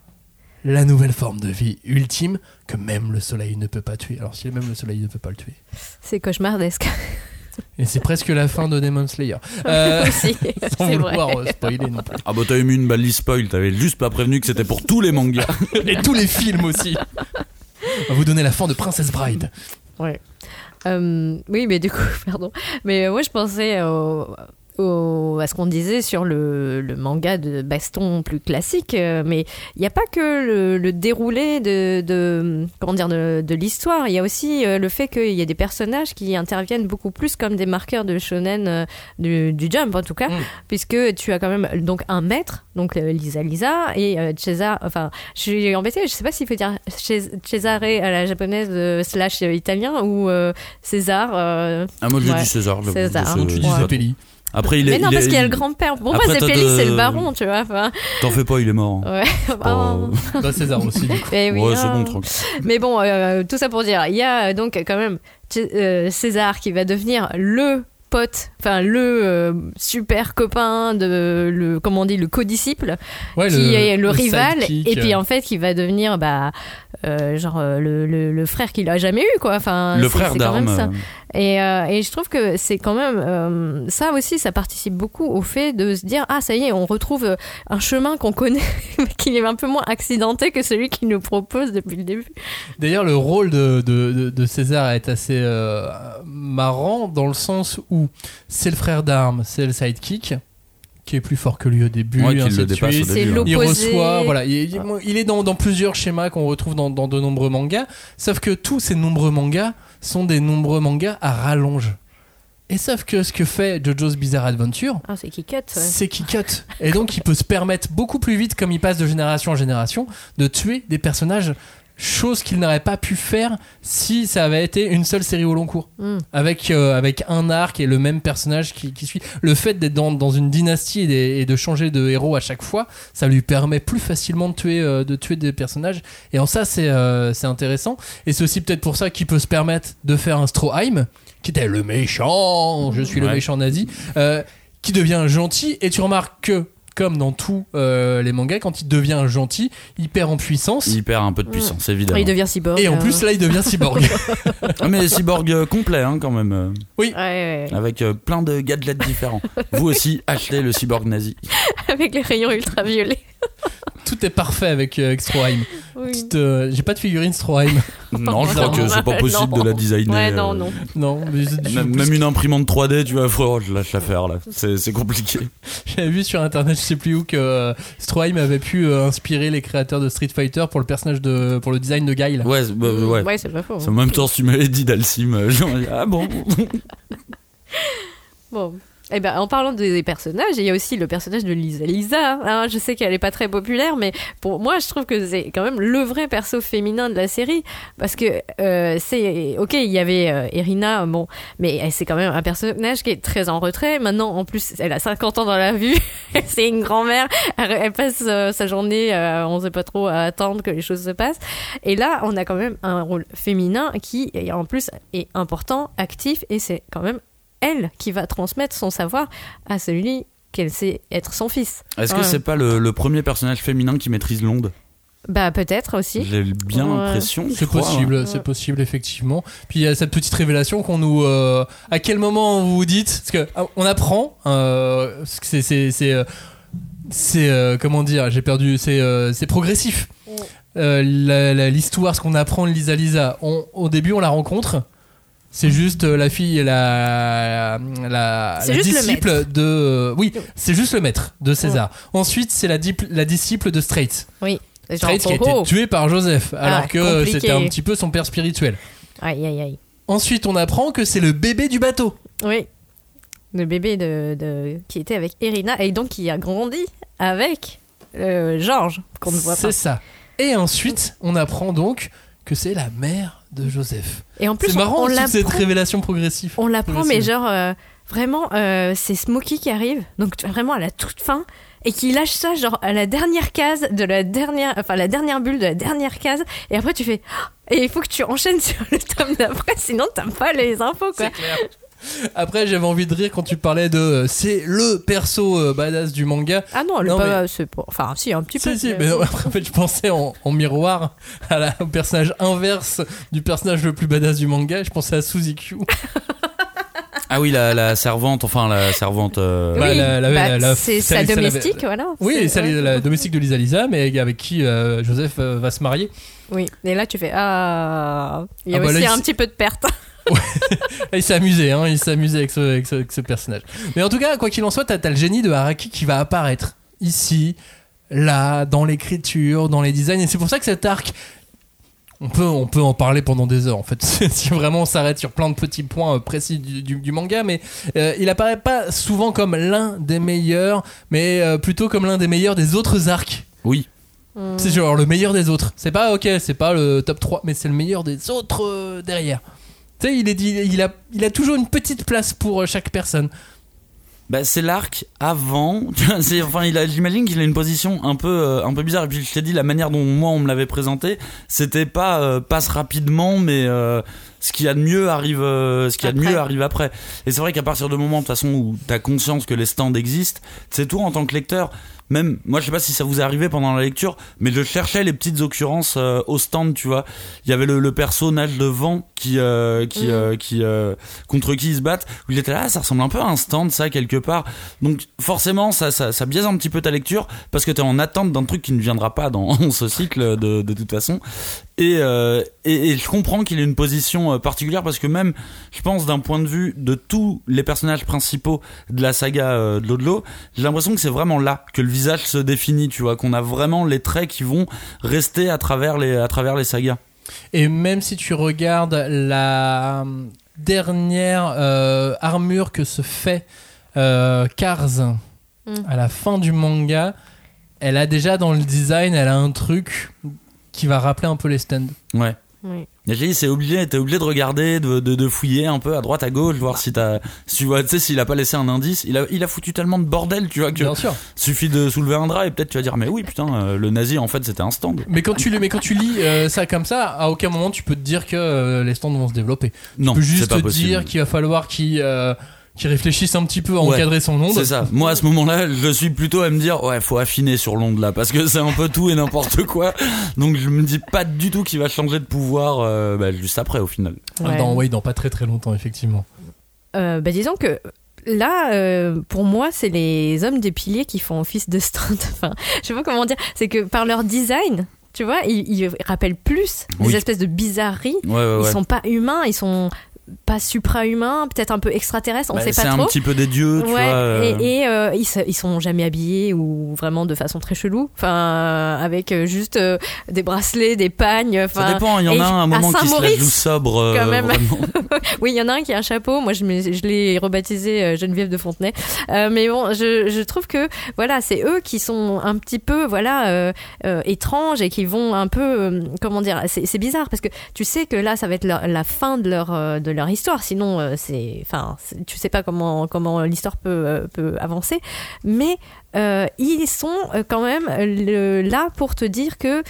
[SPEAKER 1] la nouvelle forme de vie ultime que même le soleil ne peut pas tuer. Alors si même le soleil ne peut pas le tuer.
[SPEAKER 2] C'est cauchemardesque.
[SPEAKER 1] Et c'est presque la fin de Demon Slayer. Euh,
[SPEAKER 2] aussi.
[SPEAKER 1] sans
[SPEAKER 2] c'est vrai.
[SPEAKER 1] vouloir euh, spoiler non plus.
[SPEAKER 3] Ah bah t'as émis une balise spoil, t'avais juste pas prévenu que c'était pour tous les mangas.
[SPEAKER 1] Et tous les films aussi. On va vous donner la fin de Princess Bride.
[SPEAKER 2] Ouais. Euh, oui, mais du coup, pardon. Mais euh, moi, je pensais au- au- à ce qu'on disait sur le, le manga de baston plus classique. euh, mais il n'y a pas que le, le déroulé de, de- comment dire, de, de l'histoire. Il y a aussi euh, le fait qu'il y a des personnages qui interviennent beaucoup plus comme des marqueurs de shonen euh, du, du jump, en tout cas.
[SPEAKER 1] Mm.
[SPEAKER 2] Puisque tu as quand même donc un maître, donc Lisa Lisa, et euh, César. Enfin, je suis embêtée, je sais pas s'il faut dire Cesare à la japonaise euh, slash italien ou euh, César. euh,
[SPEAKER 3] Ah moi
[SPEAKER 2] Ouais.
[SPEAKER 3] dit César. je-
[SPEAKER 2] César,
[SPEAKER 3] je-
[SPEAKER 2] hein.
[SPEAKER 3] je
[SPEAKER 1] Tu
[SPEAKER 3] dis
[SPEAKER 1] dis
[SPEAKER 2] Ouais.
[SPEAKER 3] Après il est.
[SPEAKER 2] Mais non,
[SPEAKER 3] il
[SPEAKER 2] parce
[SPEAKER 3] est-
[SPEAKER 2] qu'il y a le grand-père.
[SPEAKER 3] Après,
[SPEAKER 2] moi, Zeppeli,
[SPEAKER 3] de-
[SPEAKER 2] c'est le baron, tu vois.
[SPEAKER 3] T'en fais pas, il est mort.
[SPEAKER 2] ouais.
[SPEAKER 3] Pas-
[SPEAKER 2] Oh.
[SPEAKER 1] Bah, César aussi, du coup.
[SPEAKER 2] Mais oui,
[SPEAKER 3] ouais, c'est
[SPEAKER 2] hein.
[SPEAKER 3] bon, tranquille.
[SPEAKER 2] Mais bon, euh, tout ça pour dire, il y a euh, donc quand même euh, César qui va devenir le pote, enfin le euh, super copain de le comment on dit le codisciple
[SPEAKER 1] Ouais,
[SPEAKER 2] qui est le, rival et puis en fait qui va devenir bah euh, genre euh, le, le, le frère qu'il a jamais eu quoi enfin
[SPEAKER 3] Le frère d'armes.
[SPEAKER 2] Et, euh, et je trouve que c'est quand même euh, ça aussi, ça participe beaucoup au fait de se dire ah ça y est, on retrouve un chemin qu'on connaît, mais qui est un peu moins accidenté que celui qu'il nous propose depuis le début.
[SPEAKER 1] D'ailleurs, le rôle de, de, de- de César est assez euh, marrant dans le sens où c'est le frère d'armes, c'est le sidekick qui est plus fort que lui au début.
[SPEAKER 3] Ouais, le dépasse au début, hein.
[SPEAKER 1] Il
[SPEAKER 2] l'opposé.
[SPEAKER 1] reçoit, voilà, il, il- il est dans, dans plusieurs schémas qu'on retrouve dans, dans de nombreux mangas, sauf que tous ces nombreux mangas sont des nombreux mangas à rallonge. Et sauf que ce que fait JoJo's Bizarre Adventure,
[SPEAKER 2] Ah c'est qui cut. ouais.
[SPEAKER 1] c'est qu'il cut. Et donc il peut se permettre beaucoup plus vite, comme il passe de génération en génération, de tuer des personnages chose qu'il n'aurait pas pu faire si ça avait été une seule série au long cours.
[SPEAKER 2] Mm.
[SPEAKER 1] Avec, euh, avec un arc et le même personnage qui, qui suit. Le fait d'être dans, dans une dynastie et, de changer de héros à chaque fois, ça lui permet plus facilement de tuer, euh, de tuer des personnages. Et en ça, c'est euh, c'est intéressant. Et c'est aussi peut-être pour ça qu'il peut se permettre de faire un Stroheim, qui était le méchant, je suis le méchant nazi, euh, qui devient gentil. Et tu remarques que, comme dans tous euh, les mangas, quand il devient gentil, il perd en puissance.
[SPEAKER 3] Il perd un peu de puissance, évidemment.
[SPEAKER 2] Il devient cyborg.
[SPEAKER 1] Et en
[SPEAKER 2] euh.
[SPEAKER 1] plus, là, il devient cyborg.
[SPEAKER 3] Ah, mais cyborg euh, complet, hein, quand même.
[SPEAKER 2] Ouais, ouais, ouais.
[SPEAKER 3] avec euh, plein de gadgets différents. Vous aussi, achetez le cyborg nazi.
[SPEAKER 2] Avec les rayons ultraviolets.
[SPEAKER 1] Tout est parfait avec, euh, avec Stroheim.
[SPEAKER 2] Oui.
[SPEAKER 1] Euh, J'ai pas de figurine Stroheim.
[SPEAKER 3] Non, je crois que c'est pas
[SPEAKER 2] non.
[SPEAKER 3] possible de la designer.
[SPEAKER 2] Ouais, non,
[SPEAKER 3] euh,
[SPEAKER 2] non.
[SPEAKER 1] Non, mais
[SPEAKER 3] Même, même une imprimante 3D, tu vois, faut, je lâche l'affaire là. C'est compliqué.
[SPEAKER 1] J'avais vu sur internet, je sais plus où, que euh, Stroheim avait pu euh, inspirer les créateurs de Street Fighter pour le personnage de, pour le design de Guile.
[SPEAKER 3] Ouais, bah, ouais.
[SPEAKER 2] Ouais, c'est pas faux.
[SPEAKER 3] En même temps, si tu m'avais dit Dalsim, j'aurais dit, ah bon?
[SPEAKER 2] Bon. Eh ben, en parlant des personnages, il y a aussi le personnage de Lisa Lisa. hein. je sais qu'elle est pas très populaire, mais pour moi, je trouve que c'est quand même le vrai perso féminin de la série. Parce que euh, c'est. Ok, il y avait euh, Irina, bon, mais c'est quand même un personnage qui est très en retrait. Maintenant, en plus, elle a 50 ans dans la vue. c'est une grand-mère. Elle, passe euh, sa journée, euh, on sait pas trop, à attendre que les choses se passent. Et là, on a quand même un rôle féminin qui, en plus, est important, actif, et c'est quand même elle qui va transmettre son savoir à celui qu'elle sait être son fils.
[SPEAKER 3] Est-ce que
[SPEAKER 2] Ouais.
[SPEAKER 3] c'est pas le, le premier personnage féminin qui maîtrise l'onde?
[SPEAKER 2] Bah peut-être aussi.
[SPEAKER 3] J'ai bien
[SPEAKER 2] Ouais.
[SPEAKER 3] l'impression.
[SPEAKER 1] C'est possible, c'est possible effectivement. Puis il y a cette petite révélation qu'on nous. euh, à quel moment vous vous dites Parce que ah, on apprend. euh, c'est euh, euh, comment dire J'ai perdu. C'est euh, progressif. Euh, L'histoire, ce qu'on apprend de Lisa Lisa. On, au début, on la rencontre. C'est juste euh, la fille, la, la, la disciple de. euh, oui, c'est juste le maître de César. Ensuite, c'est la, la disciple de Straits.
[SPEAKER 2] Oui.
[SPEAKER 1] Straits qui a
[SPEAKER 2] oh,
[SPEAKER 1] été
[SPEAKER 2] oh.
[SPEAKER 1] tué par Joseph, alors
[SPEAKER 2] Ah,
[SPEAKER 1] que euh, c'était un petit peu son père spirituel.
[SPEAKER 2] Aïe aïe aïe.
[SPEAKER 1] Ensuite, on apprend que c'est le bébé du bateau.
[SPEAKER 2] Oui. Le bébé de, de- qui était avec Irina et donc qui a grandi avec euh, Georges qu'on ne voit pas.
[SPEAKER 1] C'est ça. Et ensuite, on apprend donc que c'est la mère de Joseph.
[SPEAKER 2] Et en plus,
[SPEAKER 1] C'est
[SPEAKER 2] on-
[SPEAKER 1] marrant
[SPEAKER 2] on,
[SPEAKER 1] toute cette
[SPEAKER 2] l'apprend.
[SPEAKER 1] révélation progressive.
[SPEAKER 2] On l'apprend, mais genre euh, vraiment, euh, c'est Smokey qui arrive, donc vraiment à la toute fin, et qui lâche ça genre à la dernière case de la dernière, enfin la dernière bulle de la dernière case, et après tu fais, et il faut que tu enchaînes sur le tome d'après, sinon t'as pas les infos quoi.
[SPEAKER 1] Après, j'avais envie de rire quand tu parlais de euh, c'est le perso euh, badass du manga.
[SPEAKER 2] Ah non, le
[SPEAKER 1] Non,
[SPEAKER 2] pas, c'est pas, enfin si un petit peu.
[SPEAKER 1] Si, si, mais non, après, en fait, je pensais en, en miroir à la- au personnage inverse du personnage le plus badass du manga. Je pensais à Suzy Q.
[SPEAKER 3] Ah oui, la, la servante, enfin la servante. euh,
[SPEAKER 2] Oui,
[SPEAKER 1] Bah, la- la-
[SPEAKER 2] bah,
[SPEAKER 1] la- la-
[SPEAKER 2] c'est sa
[SPEAKER 1] celle
[SPEAKER 2] domestique, voilà.
[SPEAKER 1] Oui,
[SPEAKER 2] C'est- ouais.
[SPEAKER 1] la domestique de Lisa Lisa, mais avec qui euh, Joseph euh, va se marier.
[SPEAKER 2] Oui, et là tu fais ah, il y a
[SPEAKER 1] Ah bah là,
[SPEAKER 2] aussi
[SPEAKER 1] il
[SPEAKER 2] un petit peu de perte.
[SPEAKER 1] Il s'est amusé, hein, il s'est amusé avec ce, avec, ce, avec ce personnage. Mais en tout cas, quoi qu'il en soit, t'as as le génie de Haraki qui va apparaître ici, là, dans l'écriture, dans les designs. Et c'est pour ça que cet arc, on peut, on peut en parler pendant des heures en fait, si vraiment on s'arrête sur plein de petits points euh, précis du, du- du manga. Mais euh, il apparaît pas souvent comme l'un des meilleurs, mais euh, plutôt comme l'un des meilleurs des autres arcs.
[SPEAKER 3] Oui.
[SPEAKER 1] C'est genre le meilleur des autres. C'est pas ok, c'est pas le top 3, mais c'est le meilleur des autres euh, derrière. Tu sais, il, est dit, il, a, il a toujours une petite place pour euh, chaque personne.
[SPEAKER 3] Bah, c'est l'arc avant. C'est- enfin, il a, j'imagine qu'il a une position un peu, euh, un peu bizarre. Et puis, je t'ai dit, la manière dont moi on me l'avait présenté, c'était pas euh, passe rapidement, mais euh, ce qu'il y a de mieux arrive, euh, ce qu'il y a de
[SPEAKER 2] Après.
[SPEAKER 3] mieux arrive après. Et c'est vrai qu'à partir du moment, de toute façon, où t'as conscience que les stands existent, c'est toi en tant que lecteur. Même, moi, je sais pas si ça vous est arrivé pendant la lecture, mais je cherchais les petites occurrences euh, au stand, tu vois. Il y avait le, le personnage de vent qui, euh, qui,
[SPEAKER 2] Mhm.
[SPEAKER 3] euh, qui, euh, contre qui ils se battent. Où il était là, ah, ça ressemble un peu à un stand, ça, quelque part. Donc, forcément, ça, ça, ça biaise un petit peu ta lecture parce que t'es en attente d'un truc qui ne viendra pas dans ce cycle de, de toute façon. Et, euh, et, et je comprends qu'il ait une position euh, particulière parce que même, je pense, d'un point de vue de tous les personnages principaux de la saga euh, de Lodlo, j'ai l'impression que c'est vraiment là que le visage se définit, tu vois, qu'on a vraiment les traits qui vont rester à travers les, à travers les sagas.
[SPEAKER 1] Et même si tu regardes la euh, dernière euh, armure que se fait euh, Cars
[SPEAKER 2] Mm.
[SPEAKER 1] à la fin du manga, elle a déjà dans le design, elle a un truc qui va rappeler un peu les stands.
[SPEAKER 3] Ouais.
[SPEAKER 2] Oui.
[SPEAKER 3] Et j'ai dit, c'est obligé, t'es obligé de regarder, de, de, de fouiller un peu à droite, à gauche, voir si t'as, si tu vois, tu sais, s'il a pas laissé un indice. Il a, il a foutu tellement de bordel, tu vois, que
[SPEAKER 1] Bien sûr.
[SPEAKER 3] suffit de soulever un drap et peut-être tu vas dire, mais oui, putain, euh, le nazi, en fait, c'était un stand.
[SPEAKER 1] Mais quand tu, mais quand tu lis euh, ça comme ça, à aucun moment tu peux te dire que euh, les stands vont se développer.
[SPEAKER 3] Non,
[SPEAKER 1] tu peux juste
[SPEAKER 3] pas
[SPEAKER 1] te
[SPEAKER 3] possible.
[SPEAKER 1] dire qu'il va falloir qu'il qu'il réfléchisse un petit peu à
[SPEAKER 3] Ouais,
[SPEAKER 1] encadrer son onde.
[SPEAKER 3] C'est ça. Moi, à ce moment-là, je suis plutôt à me dire, ouais, faut affiner sur l'onde là, parce que c'est un peu tout et n'importe quoi. Donc, je me dis pas du tout qu'il va changer de pouvoir euh, bah, juste après, au final.
[SPEAKER 1] Ah, Dans, oui, dans pas très très longtemps, effectivement.
[SPEAKER 2] Euh, bah, disons que là, euh, pour moi, c'est les hommes des piliers qui font office de stand. Enfin, je sais pas comment dire. C'est que par leur design, tu vois, ils, ils rappellent plus
[SPEAKER 3] Oui.
[SPEAKER 2] des espèces de bizarreries.
[SPEAKER 3] Ouais, ouais,
[SPEAKER 2] Ils
[SPEAKER 3] ouais.
[SPEAKER 2] sont pas humains, ils sont pas supra-humains, peut-être un peu extraterrestres, on
[SPEAKER 3] Bah,
[SPEAKER 2] sait
[SPEAKER 3] c'est
[SPEAKER 2] pas
[SPEAKER 3] un
[SPEAKER 2] trop.
[SPEAKER 3] petit peu des dieux, tu
[SPEAKER 2] ouais,
[SPEAKER 3] vois. euh,
[SPEAKER 2] et, et, euh, ils, ils sont jamais habillés ou vraiment de façon très chelou. Enfin, avec euh, juste euh, des bracelets, des pagnes.
[SPEAKER 3] Ça dépend, il y en a un à un moment qui se la joue sobre.
[SPEAKER 2] quand même.
[SPEAKER 3] vraiment.
[SPEAKER 2] oui, il y en a un qui a un chapeau. Moi, je, l'ai rebaptisé Geneviève de Fontenay. Mais bon, je, je trouve que voilà, c'est eux qui sont un petit peu voilà étranges et qui vont un peu comment dire. C'est c'est bizarre parce que tu sais que là, ça va être la fin de leur de leur histoire. Sinon, euh, c'est enfin, tu sais pas comment comment l'histoire peut euh, peut avancer. Mais euh, ils sont euh, quand même là pour te dire que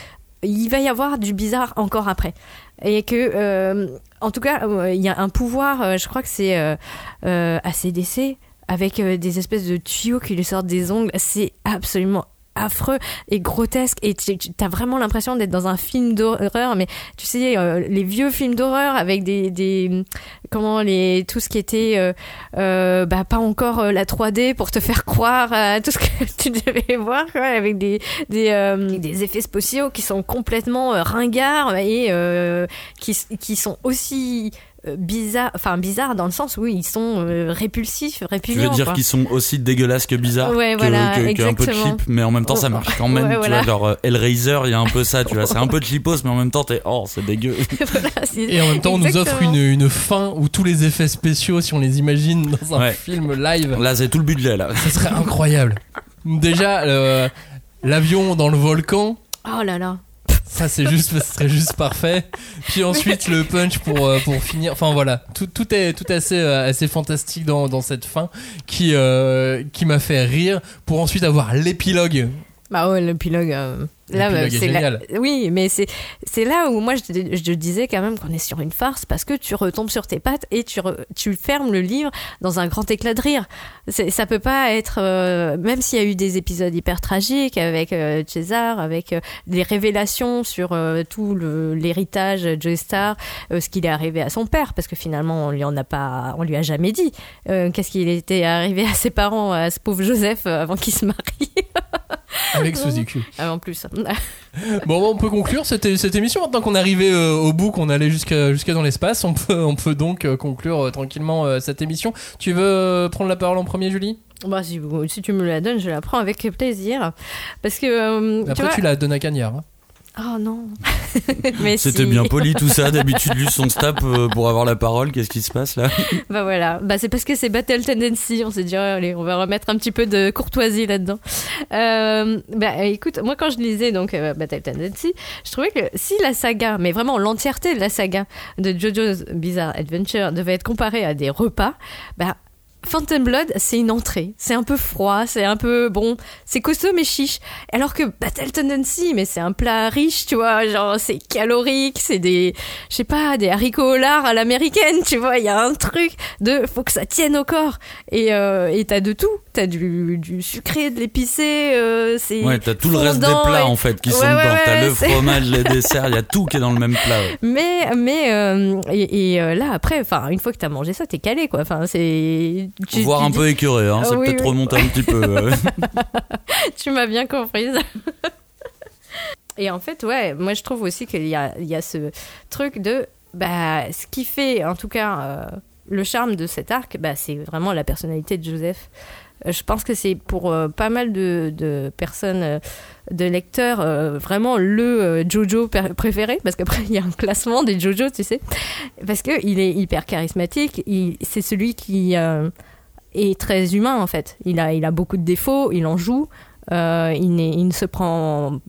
[SPEAKER 2] il va y avoir du bizarre encore après et que euh, en tout cas euh, il y a un pouvoir euh, je crois que c'est euh, euh, ACDC avec euh, des espèces de tuyaux qui lui sortent des ongles c'est absolument affreux et grotesque et tu t'as vraiment l'impression d'être dans un film d'horreur mais tu sais euh, les vieux films d'horreur avec des, des comment les tout ce qui était euh, euh, bah pas encore euh, la 3D pour te faire croire à tout ce que tu devais voir quoi, avec des des, euh, des effets spéciaux qui sont complètement ringards et qui, qui sont aussi euh, bizarres enfin bizarres dans le sens où ils sont euh, répulsifs
[SPEAKER 3] Tu
[SPEAKER 2] répugnants
[SPEAKER 3] veux dire qu'ils sont aussi dégueulasses que bizarres,
[SPEAKER 2] Ouais,
[SPEAKER 3] que,
[SPEAKER 2] voilà,
[SPEAKER 3] que- que un peu cheap, mais en même temps ça marche quand même.
[SPEAKER 2] Ouais,
[SPEAKER 3] tu
[SPEAKER 2] voilà.
[SPEAKER 3] vois, genre euh, Hellraiser, il y a un peu ça, tu vois. C'est un peu cheapos, mais en même temps t'es oh c'est dégueu.
[SPEAKER 2] Voilà,
[SPEAKER 1] Et en même temps, on nous offre une, une fin où tous les effets spéciaux, si on les imagine dans un
[SPEAKER 3] Ouais.
[SPEAKER 1] film live,
[SPEAKER 3] Là c'est tout le budget là.
[SPEAKER 1] ce serait incroyable. Déjà, euh, l'avion dans le volcan,
[SPEAKER 2] oh là là
[SPEAKER 1] ça c'est juste, ce serait juste parfait. Puis ensuite le punch pour euh, pour finir. Enfin voilà, tout, tout est tout assez euh, assez fantastique dans, dans cette fin qui euh, qui m'a fait rire pour ensuite avoir l'épilogue.
[SPEAKER 2] Bah ouais, l'épilogue. Là, bah, c'est la-. Oui, mais c'est c'est là où moi je, je disais quand même qu'on est sur une farce parce que tu retombes sur tes pattes et tu, re- tu fermes le livre dans un grand éclat de rire. Ça peut pas être euh, même s'il y a eu des épisodes hyper tragiques avec euh, César, avec euh, des révélations sur euh, tout l'héritage de Joe Star, euh, ce qu'il est arrivé à son père parce que finalement on lui en a pas, on lui a jamais dit euh, qu'est-ce qu'il était arrivé à ses parents, à ce pauvre Joseph euh, avant qu'il se marie.
[SPEAKER 1] Avec Suzy Q.
[SPEAKER 2] Ah, en plus.
[SPEAKER 1] Bon, on peut conclure cette, cette émission maintenant qu'on est arrivé euh, au bout, qu'on allait jusqu'à dans l'espace. On peut, on peut donc euh, conclure euh, tranquillement cette émission. Tu veux prendre la parole en premier, Julie?
[SPEAKER 2] Bah, si, tu me la donnes, je la prends avec plaisir. Parce que. tu
[SPEAKER 1] Après,
[SPEAKER 2] vois...
[SPEAKER 1] tu la donnes à Cagnard. hein.
[SPEAKER 2] Oh non. Mais
[SPEAKER 3] C'était
[SPEAKER 2] si.
[SPEAKER 3] bien poli tout ça. D'habitude juste on se tape euh, pour avoir la parole. Qu'est-ce qui se passe là?
[SPEAKER 2] Bah voilà. Bah, c'est parce que c'est Battle Tendency. On s'est dit, oh, allez, on va remettre un petit peu de courtoisie là-dedans. Euh, bah écoute, moi quand je lisais donc euh, Battle Tendency, je trouvais que si la saga, mais vraiment l'entièreté de la saga de JoJo's Bizarre Adventure devait être comparée à des repas, bah. Phantom Blood, c'est une entrée. C'est un peu froid, c'est un peu bon, c'est costaud mais chiche. Alors que Battle Tendency, mais c'est un plat riche, tu vois, genre c'est calorique, c'est des, je sais pas, des haricots au lard à l'américaine, tu vois, il y a un truc de, faut que ça tienne au corps. Et euh, et t'as de tout, t'as du, du sucré, de l'épicé, euh, c'est.
[SPEAKER 3] Ouais, t'as tout le reste des plats
[SPEAKER 2] et-
[SPEAKER 3] en fait qui sont
[SPEAKER 2] Ouais, ouais,
[SPEAKER 3] dedans. T'as
[SPEAKER 2] ouais,
[SPEAKER 3] le
[SPEAKER 2] c'est-
[SPEAKER 3] fromage, les desserts, il y a tout qui est dans le même plat.
[SPEAKER 2] Mais mais euh, et, et, là après, enfin une fois que t'as mangé ça, t'es calé quoi. Enfin c'est. Tu-
[SPEAKER 3] Voire un
[SPEAKER 2] dis-
[SPEAKER 3] peu écœuré, hein.
[SPEAKER 2] Ah
[SPEAKER 3] c'est
[SPEAKER 2] oui,
[SPEAKER 3] peut-être
[SPEAKER 2] oui.
[SPEAKER 3] un petit peu.
[SPEAKER 2] tu m'as bien comprise. Et en fait, ouais, moi je trouve aussi qu'il y a, il y a ce truc de. Bah, ce qui fait, en tout cas, euh, le charme de cet arc, bah, c'est vraiment la personnalité de Joseph. Euh, Je pense que c'est pour euh, pas mal de, de personnes, de lecteurs, euh, vraiment le euh, Jojo préféré, parce qu'après il y a un classement des Jojo, tu sais, parce que il est hyper charismatique. C'est celui qui euh, est très humain en fait. Il a, il a beaucoup de défauts, il en joue, il, il ne se prend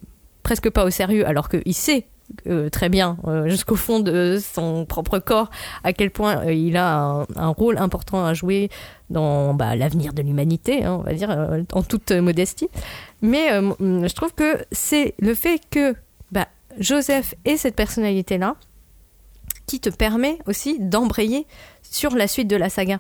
[SPEAKER 2] presque pas au sérieux, alors qu'il sait euh, très bien euh, jusqu'au fond de son propre corps à quel point euh, il a un, rôle important à jouer dans bah, l'avenir de l'humanité, hein, on va dire, en toute modestie. Mais je trouve que c'est le fait que bah, Joseph ait cette personnalité-là qui te permet aussi d'embrayer sur la suite de la saga.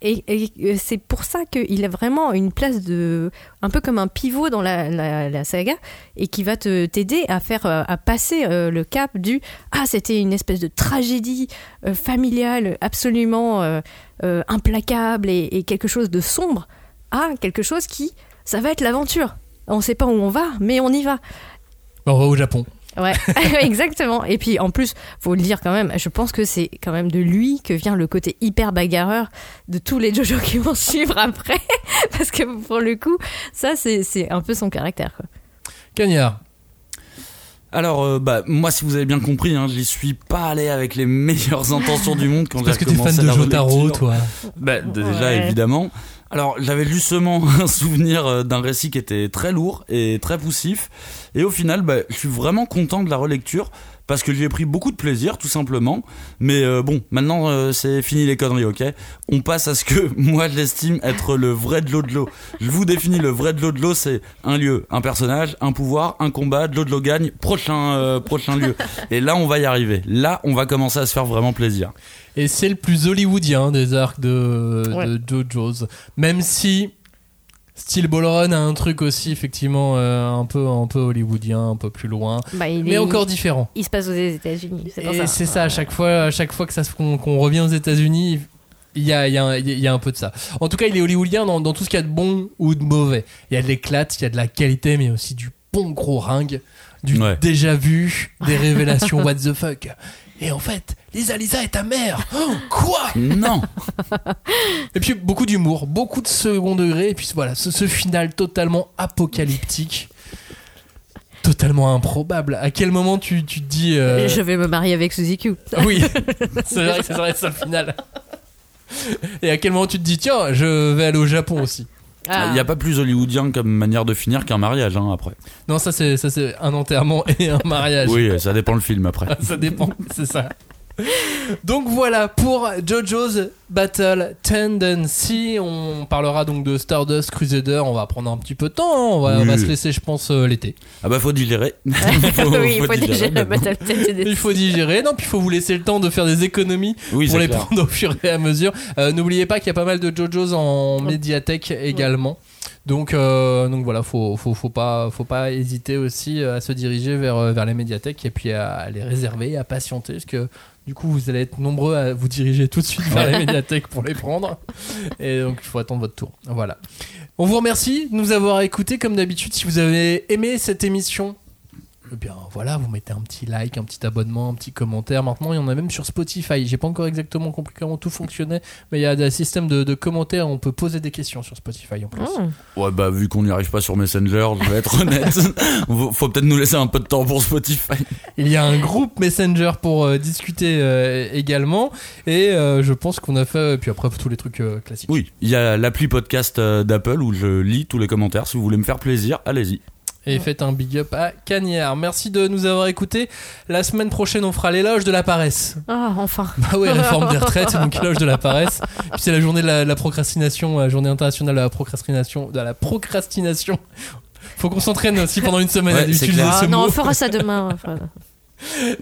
[SPEAKER 2] Et, euh, c'est pour ça qu'il a vraiment une place de un peu comme un pivot dans la, saga et qui va te t'aider à faire euh, à passer euh, le cap du ah c'était une espèce de tragédie familiale absolument implacable et, quelque chose de sombre à quelque chose qui ça va être l'aventure on sait pas où on va mais on y va
[SPEAKER 1] on va au Japon.
[SPEAKER 2] Ouais, exactement. Et puis en plus, faut le dire quand même, je pense que c'est quand même de lui que vient le côté hyper bagarreur de tous les JoJo qui vont suivre après. Parce que pour le coup, ça c'est c'est un peu son caractère. Quoi.
[SPEAKER 1] Cagnard.
[SPEAKER 3] Alors, euh, bah, moi, si vous avez bien compris, hein, j'y suis pas allé avec les meilleures intentions du monde quand j'ai
[SPEAKER 1] Parce que t'es fan
[SPEAKER 3] commencé
[SPEAKER 1] de
[SPEAKER 3] la
[SPEAKER 1] Jotaro, toi.
[SPEAKER 3] Bah, déjà,
[SPEAKER 2] Ouais.
[SPEAKER 3] évidemment. Alors, j'avais justement un souvenir euh, d'un récit qui était très lourd et très poussif. Et au final, bah, je suis vraiment content de la relecture parce que j'y ai pris beaucoup de plaisir, tout simplement. Mais euh, bon, maintenant, euh, c'est fini les conneries, ok? On passe à ce que moi, j'estime être le vrai de l'eau de l'eau. Je vous définis le vrai de l'eau de l'eau, c'est un lieu, un personnage, un pouvoir, un combat, de l'eau de l'eau gagne, prochain, euh, prochain lieu. Et là, on va y arriver. Là, on va commencer à se faire vraiment plaisir.
[SPEAKER 1] Et c'est le plus hollywoodien des arcs de,
[SPEAKER 2] Ouais.
[SPEAKER 1] de JoJo's. Même si Steel Ball Run a un truc aussi, effectivement, euh, un, peu, un peu hollywoodien, un peu plus loin.
[SPEAKER 2] Bah, il
[SPEAKER 1] Mais
[SPEAKER 2] est-
[SPEAKER 1] encore différent.
[SPEAKER 2] Il se passe aux États-Unis. C'est
[SPEAKER 1] Et
[SPEAKER 2] ça.
[SPEAKER 1] c'est ça, à chaque fois, à chaque fois que ça qu'on qu'on revient aux États-Unis, il y a, il y, a un- il y a un peu de ça. En tout cas, il est hollywoodien dans, dans tout ce qu'il y a de bon ou de mauvais. Il y a de l'éclat, il y a de la qualité, mais aussi du bon gros ringue, du
[SPEAKER 3] Ouais.
[SPEAKER 1] déjà vu, des révélations what the fuck. Et en fait, Lisa Lisa est ta mère. Oh, quoi?
[SPEAKER 3] Non
[SPEAKER 1] Et puis beaucoup d'humour, beaucoup de second degré, et puis voilà, ce, ce final totalement apocalyptique. Totalement improbable. À quel moment tu, tu te dis. euh,
[SPEAKER 2] Je vais me marier avec Suzy-Q.
[SPEAKER 1] oui, c'est vrai que ça serait ça le final. Et à quel moment tu te dis, tiens, je vais aller au Japon aussi?
[SPEAKER 2] Ah.
[SPEAKER 3] Il n'y a pas plus hollywoodien comme manière de finir qu'un mariage, hein, après.
[SPEAKER 1] Non, ça c'est, ça c'est un enterrement et un mariage.
[SPEAKER 3] Oui, ça dépend le film après.
[SPEAKER 1] Ça dépend, c'est ça. Donc voilà pour JoJo's Battle Tendency. On parlera donc de Stardust Crusader. On va prendre un petit peu de temps. hein. On, va, on va se laisser, je pense, euh, l'été.
[SPEAKER 3] Ah bah faut digérer.
[SPEAKER 2] oui, il faut. Battle Tête
[SPEAKER 1] Il faut digérer. Non, puis il faut vous laisser le temps de faire des économies
[SPEAKER 3] Oui,
[SPEAKER 1] pour les
[SPEAKER 3] clair.
[SPEAKER 1] prendre au fur et à mesure. Euh, N'oubliez pas qu'il y a pas mal de JoJo's en médiathèque également. Donc, euh, donc voilà, faut, faut, faut pas, faut pas hésiter aussi à se diriger vers, vers les médiathèques et puis à, à les réserver, à patienter, parce que du coup vous allez être nombreux à vous diriger tout de suite vers les médiathèques pour les prendre. Et donc il faut attendre votre tour. Voilà. On vous remercie de nous avoir écoutés comme d'habitude. Si vous avez aimé cette émission, eh bien voilà, vous mettez un petit like, un petit abonnement, un petit commentaire. Maintenant, il y en a même sur Spotify. J'ai pas encore exactement compris comment tout fonctionnait, mais il y a des systèmes de, de commentaires. On peut poser des questions sur Spotify en plus.
[SPEAKER 2] Mmh.
[SPEAKER 3] Ouais bah vu qu'on n'y arrive pas sur Messenger, je vais être honnête. faut faut peut-être nous laisser un peu de temps pour Spotify.
[SPEAKER 1] Il y a un groupe Messenger pour euh, discuter euh, également, et euh, je pense qu'on a fait. Puis après tous les trucs euh, classiques.
[SPEAKER 3] Oui, il y a l'appli podcast euh, d'Apple où je lis tous les commentaires. Si vous voulez me faire plaisir, allez-y.
[SPEAKER 1] Et faites un big up à Cagnard. Merci de nous avoir écoutés. La semaine prochaine, on fera l'éloge de la paresse.
[SPEAKER 2] Ah, enfin.
[SPEAKER 1] Bah ouais, réforme des retraites, donc éloge de la paresse. Puis c'est la journée de la, la procrastination, la journée internationale de la procrastination. De la procrastination. Faut qu'on s'entraîne aussi pendant une semaine
[SPEAKER 3] Ouais,
[SPEAKER 1] à utiliser ce
[SPEAKER 2] Ah, non,
[SPEAKER 1] mot.
[SPEAKER 2] on fera ça demain. enfin.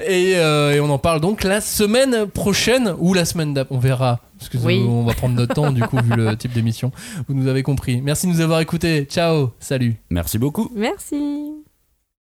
[SPEAKER 1] Et, euh, et on en parle donc la semaine prochaine ou la semaine d'après. On verra. Parce que
[SPEAKER 2] Oui.
[SPEAKER 1] on va prendre notre temps, du coup, vu le type d'émission. Vous nous avez compris. Merci de nous avoir écoutés. Ciao. Salut.
[SPEAKER 3] Merci beaucoup.
[SPEAKER 2] Merci.